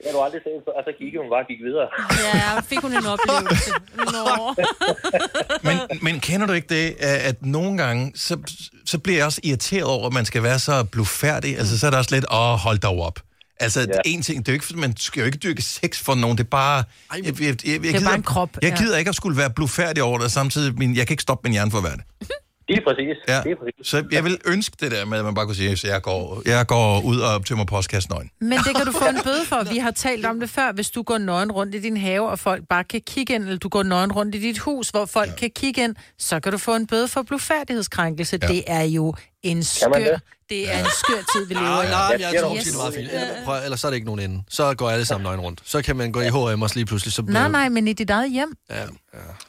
Det har du aldrig set før. Og så kiggede hun bare og gik videre. Ja, fik hun en oplevelse. Nå. (laughs) Men, men kender du ikke det, at nogle gange, så, så bliver jeg også irriteret over, at man skal være så blufærdig. Altså, så er der også lidt, åh, hold dog op. Altså, ja. en ting, det er jo ikke, fordi man skal jo ikke dyrke sex for nogen, det er bare... Jeg, jeg, jeg, jeg, jeg Det er gider, bare en krop, Jeg ja. gider ikke at skulle være blufærdig over det, og samtidig, min, jeg kan ikke stoppe min hjerne for at være det. (laughs) Er præcis. Ja. Er præcis. Så jeg vil ønske det der med, at man bare kunne sige, at jeg går, jeg går ud og tømmer postkassen nøgen. Men det kan du få en bøde for. Vi har talt om det før. Hvis du går nøgen rundt i din have, og folk bare kan kigge ind, eller du går nøgen rundt i dit hus, hvor folk ja. kan kigge ind, så kan du få en bøde for blufærdighedskrænkelse. Ja. Det er jo en skør... det? Er en skør tid, vi lever Nej, i. nej, jeg tror, yes. det er meget fint. Prøv, ellers så er det ikke nogen ende. Så går alle sammen nøgen rundt. Så kan man gå i H&M og lige pludselig, så Nej, nej, men i dit eget hjem. Ja,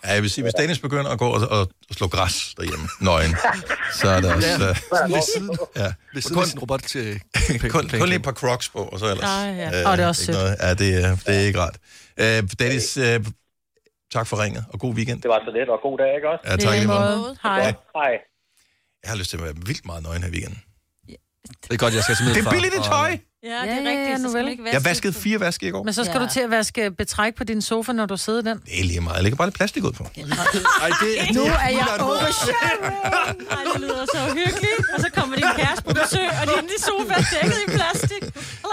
Ja, jeg vil sige, hvis Dennis begynder at gå og, og, og slå græs derhjemme, nøgen, så er det også... Ja. øh, Ved siden, ja. ved siden af sin robot til (laughs) kun, kun lige et par crocs på, og så ellers... Ah, ja. Og det er også ikke sødt. noget. Ja, det, er- det er ikke rart. Øh, Dennis, øh, tak for ringet, og god weekend. Det var så let, og god dag, ikke også? Ja, tak i lige måde. Hej. Hej. Jeg har lyst til at være vildt meget nøgen her i weekenden. Det er godt, jeg skal til Det er billigt i og- tøj! Ja, det er Ja, ja, rigtigt. ja, så skal man ikke Jeg vaskede fire vaske i går. Men så skal ja. du til at vaske betræk på din sofa, når du sidder i den. Det er lige meget. Jeg lægger bare lidt plastik ud på. Ej, det, Nu er jeg Ej, det lyder så hyggeligt. Og så kommer din kæreste på besøg, og din i sofa er dækket i plastik.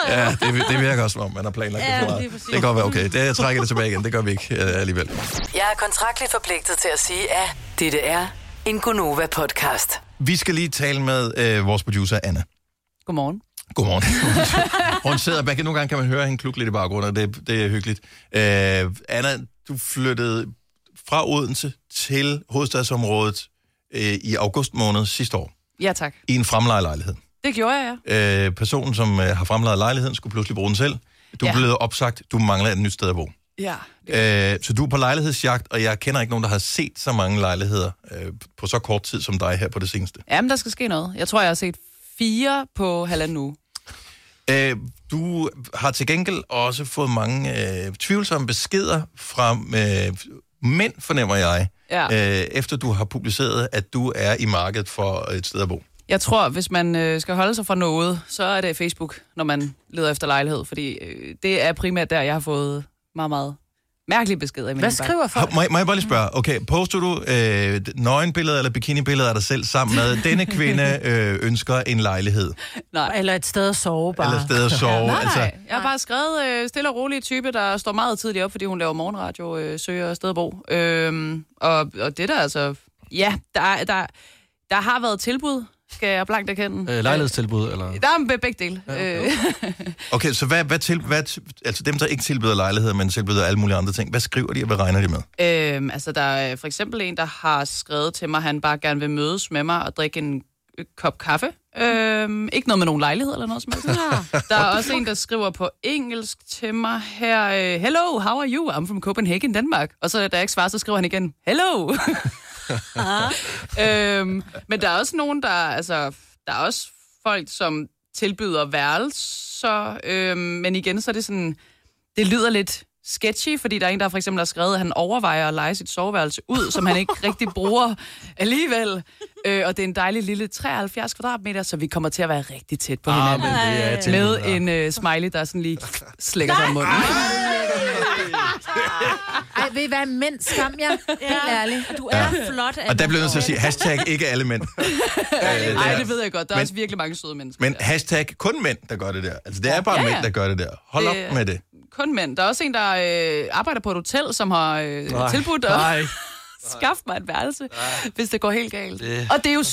Ja, det, det virker også, som om man har planlagt Ja, det for lige meget. præcis. Det kan godt være okay. Det, jeg trækker det tilbage igen. Det gør vi ikke øh, alligevel. Jeg er kontraktligt forpligtet til at sige, at dette er en Gonova-podcast. Vi skal lige tale med øh, vores producer, Anna. Godmorgen. Godmorgen. (laughs) Hun sidder bag. Nogle gange kan man høre hende klukke lidt i baggrunden, og det, det er hyggeligt. Øh, Anna, du flyttede fra Odense til hovedstadsområdet øh, i august måned sidste år Ja, tak. i en fremlejelejlighed. Det gjorde jeg, ja. Øh, personen, som øh, har fremlejet lejligheden, skulle pludselig bruge den selv. Du Ja. blevet opsagt. Du mangler et nyt sted at bo. Ja. Øh, så du er på lejlighedsjagt, og jeg kender ikke nogen, der har set så mange lejligheder øh, på så kort tid som dig her på det seneste. Jamen, der skal ske noget. Jeg tror, jeg har set fire på halvanden uge. Øh, du har til gengæld også fået mange øh, tvivlsomme beskeder fra øh, mænd, fornemmer jeg, Ja. øh, efter du har publiceret, at du er i markedet for et sted at bo. Jeg tror, hvis man øh, skal holde sig fra noget, så er det Facebook, når man leder efter lejlighed. Fordi øh, det er primært der, jeg har fået meget, meget mærkelige beskeder. i min Hvad skriver folk? Må, jeg- må jeg bare lige spørge, okay, poster du øh, nøgenbilleder eller bikinibilleder af dig selv sammen med, (laughs) denne kvinde øh, ønsker en lejlighed, Nej. Eller et sted at sove bare. eller sted at sove? Nej, altså, nej. Jeg har bare skrevet øh, stille og rolig type, der står meget tidligt op, fordi hun laver morgenradio, øh, søger sted at bo. Øhm, og, og det der altså... Ja, der, er- der, der har været tilbud, skal jeg blankt erkende. Øh, lejlighedstilbud, eller? Der er be- begge dele. Ja, øh, (laughs) Okay, så hvad, hvad til, hvad, altså dem, der ikke tilbyder lejligheder, men tilbyder alle mulige andre ting, hvad skriver de, og hvad regner de med? øhm, altså, der er for eksempel en, der har skrevet til mig, at han bare gerne vil mødes med mig og drikke en øh, kop kaffe. Øhm, ikke noget med nogen lejlighed eller noget som helst. (laughs) Der er også en, der skriver på engelsk til mig her, øh, Hello, how are you? I'm from Copenhagen, Denmark. Og så da jeg ikke svarer, så skriver han igen, Hello. (laughs) (laughs) øhm, men der er også nogen, der, altså, der er også folk, som tilbyder værelser, øhm, men igen, så er det sådan, det lyder lidt sketchy, fordi der er en, der for eksempel har skrevet, at han overvejer at lege sit soveværelse ud, som han ikke rigtig bruger alligevel. Øh, og det er en dejlig lille 73 kvadratmeter, så vi kommer til at være rigtig tæt på Ah, hinanden. men det er Med en øh, smiley, der sådan lige slækker sig om munden. Ej, ved I hvad? Mænd, skam jer. Helt ærligt. Du er flot, Og der bliver jeg nødt til at sige, hashtag ikke alle mænd. (laughs) Øh, Nej, det ved jeg godt. Der er Men- også virkelig mange søde mennesker. Men hashtag kun mænd, der gør det der. Altså, det er bare Ja, ja, ja. mænd, der gør det der. Hold Det- op med det. Kun mænd. Der er også en, der øh, arbejder på et hotel, som har øh, Nej, tilbudt at nej. (laughs) skaffe mig et værelse, hvis det går helt galt. Det- Og det er jo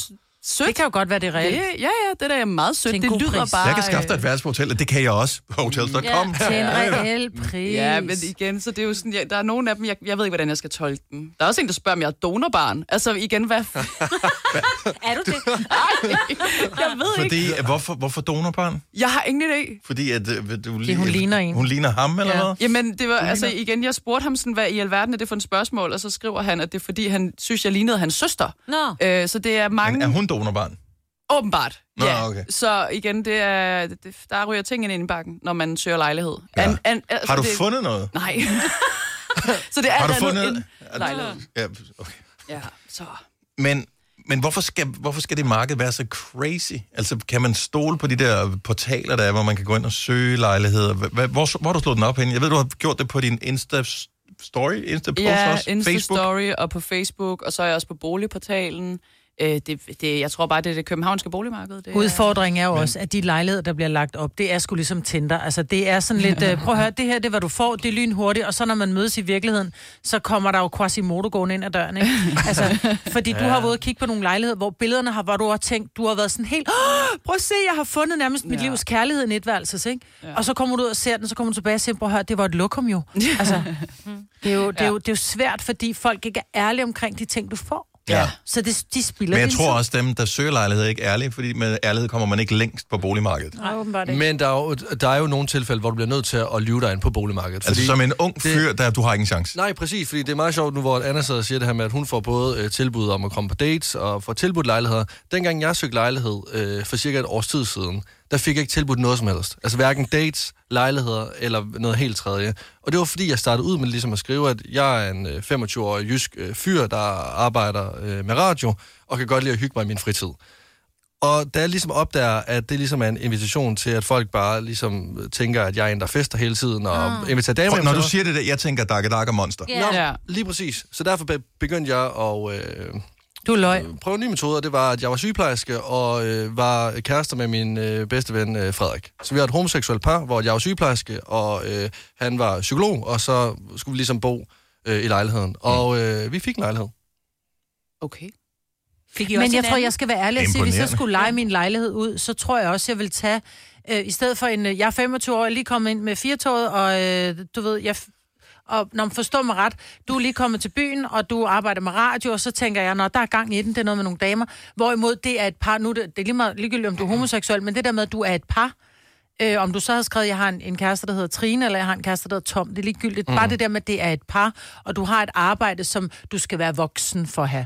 sødt. Det kan jo godt være, det er Det, reelt. ja, ja, det der er meget sødt. Det lyder pris. bare... Jeg kan skaffe dig et værelse på hotellet, det kan jeg også. Hotels.com. Til en reel pris. Ja, men igen, så det er jo sådan, ja, der er nogle af dem, jeg, jeg ved ikke, hvordan jeg skal tolke dem. Der er også en, der spørger, om jeg er donorbarn. Altså igen, hvad... (laughs) Er du det? jeg ved ikke. Fordi, hvorfor, hvorfor donorbarn? Jeg har ingen idé. Fordi at, øh, du, Fordi hun ligner en. Hun ligner ham, eller Ja. hvad? Jamen, det var, altså igen, jeg spurgte ham sådan, hvad i alverden er det for en spørgsmål, og så skriver han, at det er fordi, han synes, jeg lignede hans søster. Nå. Øh, så det er mange... Men er hun donorbarn? Åbenbart, Nå, ja. okay. Så igen, det er, det, der ryger ting ind i bakken, når man søger lejlighed. Ja. An, an, altså, Har du det, fundet noget? Nej. (laughs) så det er Har du fundet- end lejlighed. Ja, okay. Ja, så... Men, men hvorfor, skal, hvorfor skal det marked være så crazy? Altså, kan man stole på de der portaler, der er, hvor man kan gå ind og søge lejligheder? Hva- Hvor, hvor har du slået den op hen? Jeg ved, du har gjort det på din Insta-story, Insta-post Ja, også? Insta-story og på Facebook, og så er jeg også på boligportalen. Øh, det, det, jeg tror bare, det er det københavnske boligmarked. Det er- Udfordringen er jo også, at de lejligheder, der bliver lagt op, det er sgu ligesom Tinder. Altså, det er sådan lidt, uh, prøv at høre, det her, det er, hvad du får, det er lynhurtigt, og så når man mødes i virkeligheden, så kommer der jo Quasimodo gående ind ad døren, ikke? (laughs) Altså, fordi du Ja. har været ude og kigge på nogle lejligheder, hvor billederne har, hvor du har tænkt, du har været sådan helt, "Åh, prøv at se, jeg har fundet nærmest mit Ja. livs kærlighed i netværelses, ikke? Ja. Og så kommer du ud og ser den, så kommer du tilbage og siger, prøv at høre, det var et lokum jo. (laughs) Altså, det er jo, det er jo, det er jo svært, fordi folk ikke er ærlige omkring de ting, du får. Ja. Så det, de spilder Men jeg tror også, dem, der søger lejligheder, er ikke ærlige, fordi med ærlighed kommer man ikke længst på boligmarkedet. Nej, åbenbart ikke. Men der er, jo, der er jo nogle tilfælde, hvor du bliver nødt til at lyve dig ind på boligmarkedet. Altså som en ung fyr, der du har ikke en chance. Nej, præcis, fordi det er meget sjovt nu, hvor Anna sidder og siger det her med, at hun får både øh, tilbud om at komme på dates og får tilbudt lejligheder. Dengang jeg søgte lejlighed øh, for cirka et års tid siden, der fik jeg ikke tilbudt noget som helst. Altså hverken dates, lejligheder eller noget helt tredje. Og det var fordi, jeg startede ud med ligesom at skrive, at jeg er en øh, 25-årig jysk øh, fyr, der arbejder øh, med radio, og kan godt lide at hygge mig i min fritid. Og da jeg ligesom opdager, at det ligesom er en invitation til, at folk bare ligesom tænker, at jeg er en, der fester hele tiden, og mm. inviterer damer For, når du siger det der, jeg tænker Dark Dark og Monster. Nå, lige præcis. Så derfor be- begyndte jeg at... Øh, du løg. Prøve nye metoder. Det var, at jeg var sygeplejerske og øh, var kærester med min øh, bedste ven øh, Frederik. Så vi var et homoseksuelt par, hvor jeg var sygeplejerske, og øh, han var psykolog, og så skulle vi ligesom bo øh, i lejligheden. Og øh, vi fik en lejlighed. Okay. Fik I Men også jeg tror, jeg skal være ærlig og sige, hvis jeg skulle lege min lejlighed ud, så tror jeg også, jeg vil tage... Øh, I stedet for en... øh, Jeg er 25 år, jeg er lige kommet ind med firetoget, og øh, du ved, jeg... Og når man forstår mig ret, du er lige kommet til byen, og du arbejder med radio, og så tænker jeg, når der er gang i den, det er noget med nogle damer. Hvorimod det er et par, nu det, det er lige meget ligegyldigt, om du er homoseksuel, men det der med, at du er et par, øh, om du så har skrevet, jeg har en, en kæreste, der hedder Trine, eller jeg har en kæreste, der hedder Tom, det er ligegyldigt. Mm. Bare det der med, at det er et par, og du har et arbejde, som du skal være voksen for at have.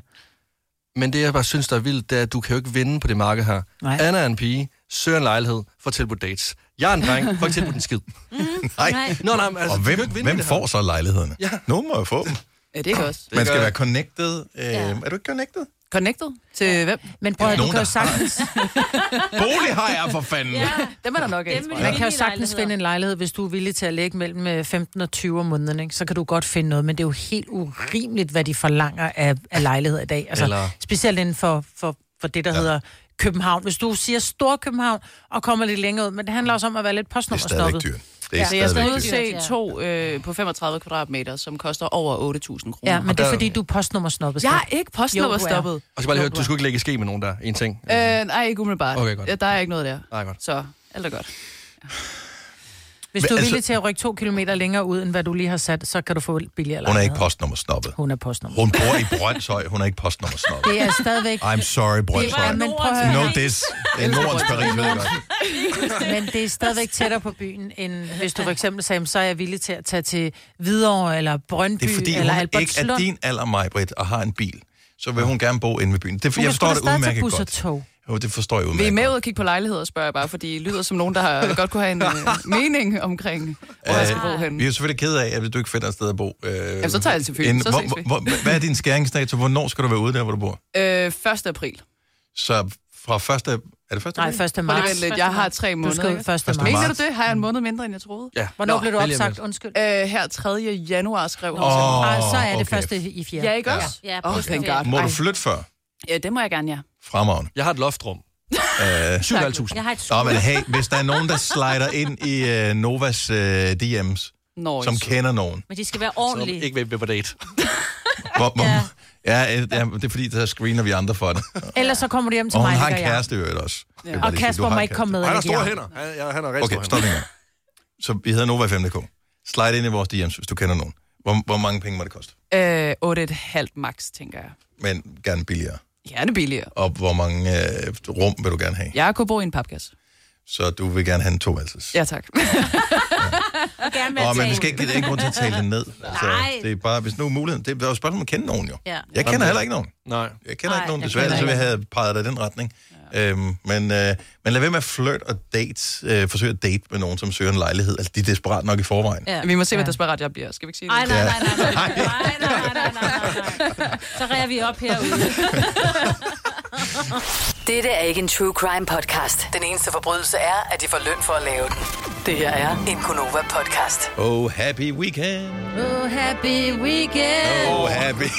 Men det, jeg bare synes, der er vildt, det er, at du kan jo ikke vinde på det marked her. Nej. Anna er en pige, søger en lejlighed, får tilbudt dates. Jeg er en dreng, får ikke tilbudt en skid. (laughs) Nej. Nå, nej, men altså, og hvem, vinde hvem får så lejlighederne? Ja. Nogen må jo få dem. Ja, det er også. Man skal være connected. Øh, Er du ikke connected? Connected? Til ja. hvem? Men prøv at Nogen, du kan jo sagtens... Bolighajer for fanden. Ja, dem er der nok af. Man kan jo sagtens finde en lejlighed, hvis du er villig til at lægge mellem øh, 15 og 20 om måneden, ikke? så kan du godt finde noget, men det er jo helt urimeligt, hvad de forlanger af, af lejligheder i dag. Altså, Eller- Specielt inden for, for, for det, der ja. hedder København. Hvis du siger Stor København og kommer lidt længere ud, men det handler også om at være lidt Det er stadigvæk dyrt. Det er Ja, jeg skal ud og se to øh, på 35 kvadratmeter, som koster over 8.000 kroner. Ja, men det er fordi, du er postnummersnoppet. Jeg er ikke postnummerstoppet. Og så bare lige høre, du skulle ikke lægge ske med nogen der. En ting. Øh, nej, ikke umiddelbart. Okay, godt. Ja, der er ikke noget der. Nej, godt. Så alt er godt. (sighs) Hvis Men du er altså- villig til at rykke to kilometer længere ud, end hvad du lige har sat, så kan du få billigere Hun er ikke postnummersnoppet. Hun er postnummer. Hun bor i Brøndshøj. Hun er ikke postnummersnoppet. Det er stadigvæk... I'm sorry, Brøndshøj. Det var- men prøv at høre. No this. Det er Nordens Paris, ved jeg godt. Men det er stadigvæk tættere på byen, end hvis du for eksempel sagde, så er jeg villig til at tage til Hvidovre, eller Brøndby, Det er fordi, eller hun ikke Albertslund. er din alder, mig, Britt, og har en bil. Så vil hun gerne bo inde ved byen. Det, Hun jeg forstår det udmærket bus og godt. tog. Jo, det forstår jeg Vi er udmærket med ud og kigge på lejligheder, spørger jeg bare, fordi I lyder som nogen, der har, (laughs) godt kunne have en øh, mening omkring, hvor jeg skal bo Øh, henne. Vi er jo selvfølgelig ked af, at du ikke finder et sted at bo. Øh, Jamen, så tager jeg til Fyn. Så hvor, ses vi. hvor, hvor, hvad er din skæringsdato? Hvornår skal du være ude der, hvor du bor? Øh, 1. april. Så fra første... Er det første? Nej, april? 1. Prøv lige marts. vent lidt, jeg har tre måneder. skal ud ikke? 1. Første marts. Mener du det? Har jeg en måned mindre, end jeg troede? Ja. Hvornår Nå, blev du opsagt? Undskyld. Øh, her 3. januar skrev hun. Åh, så. Er det okay. første i fjerde. Ja, ikke også? Ja, Åh, oh, thank God. Må du flytte før? Ja, det må jeg gerne, ja. Fremragende. Jeg har et loftrum. (laughs) Øh, 7.500. Jeg har et Nå, men hey, hvis der er nogen, der slider ind i uh, Novas uh, DM's, Nå, som kender nogen, Men de skal være ordentlige. ikke ved på date. (laughs) hvor, hvor, ja. Ja, øh, ja, det er fordi, der screener vi andre for det. Ellers så kommer du hjem til Og hun mig, har en ligger jeg. kæreste i øvrigt også. Vil jeg Og Kasper har må en ikke komme med. Han har store de hænder. Han, ja, han har rigtig Okay, store stop hænder. en. Så vi hedder Nova 5.dk. Slide ind i vores DM's, hvis du kender nogen. Hvor, hvor mange penge må det koste? Øh, 8,5 max, tænker jeg. Men gerne billigere. Gerne billigere. Og hvor mange øh, rum vil du gerne have? Jeg kunne bo i en papkasse. Så du vil gerne have en toværelses. Ja, tak. (laughs) Gerne med Åh, men vi skal ikke, det er ikke grund til at tale det ned. (laughs) Så Nej. det er bare, hvis nu er muligheden. Det er jo et spørgsmål om at kende nogen jo. Ja. Jeg kender heller ikke nogen. Nej. Jeg kender Nej, ikke nogen, desværre, så vi havde peget dig i den retning. Øhm, men, øh, men lad være med at flirt og date, øh, forsøge at date med nogen, som søger en lejlighed. Altså, de er desperat nok i forvejen. Ja. Vi må se, hvad desperat jeg bliver. Skal vi ikke sige det? Ej, nej, Ja. nej, (laughs) nej, nej, nej, nej, nej, nej, nej. Så rærer vi op herude. (laughs) Dette er ikke en true crime podcast. Den eneste forbrydelse er, at de får løn for at lave den. Det her er en Gunova podcast. Oh, happy weekend. Oh, happy weekend. Oh, happy. (laughs)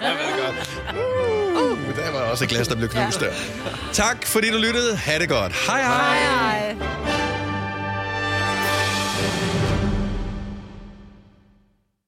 jeg ved godt. Der var også et glas, der blev knust der. Tak fordi du lyttede. Ha' det godt. Hej hej. Hej, hej.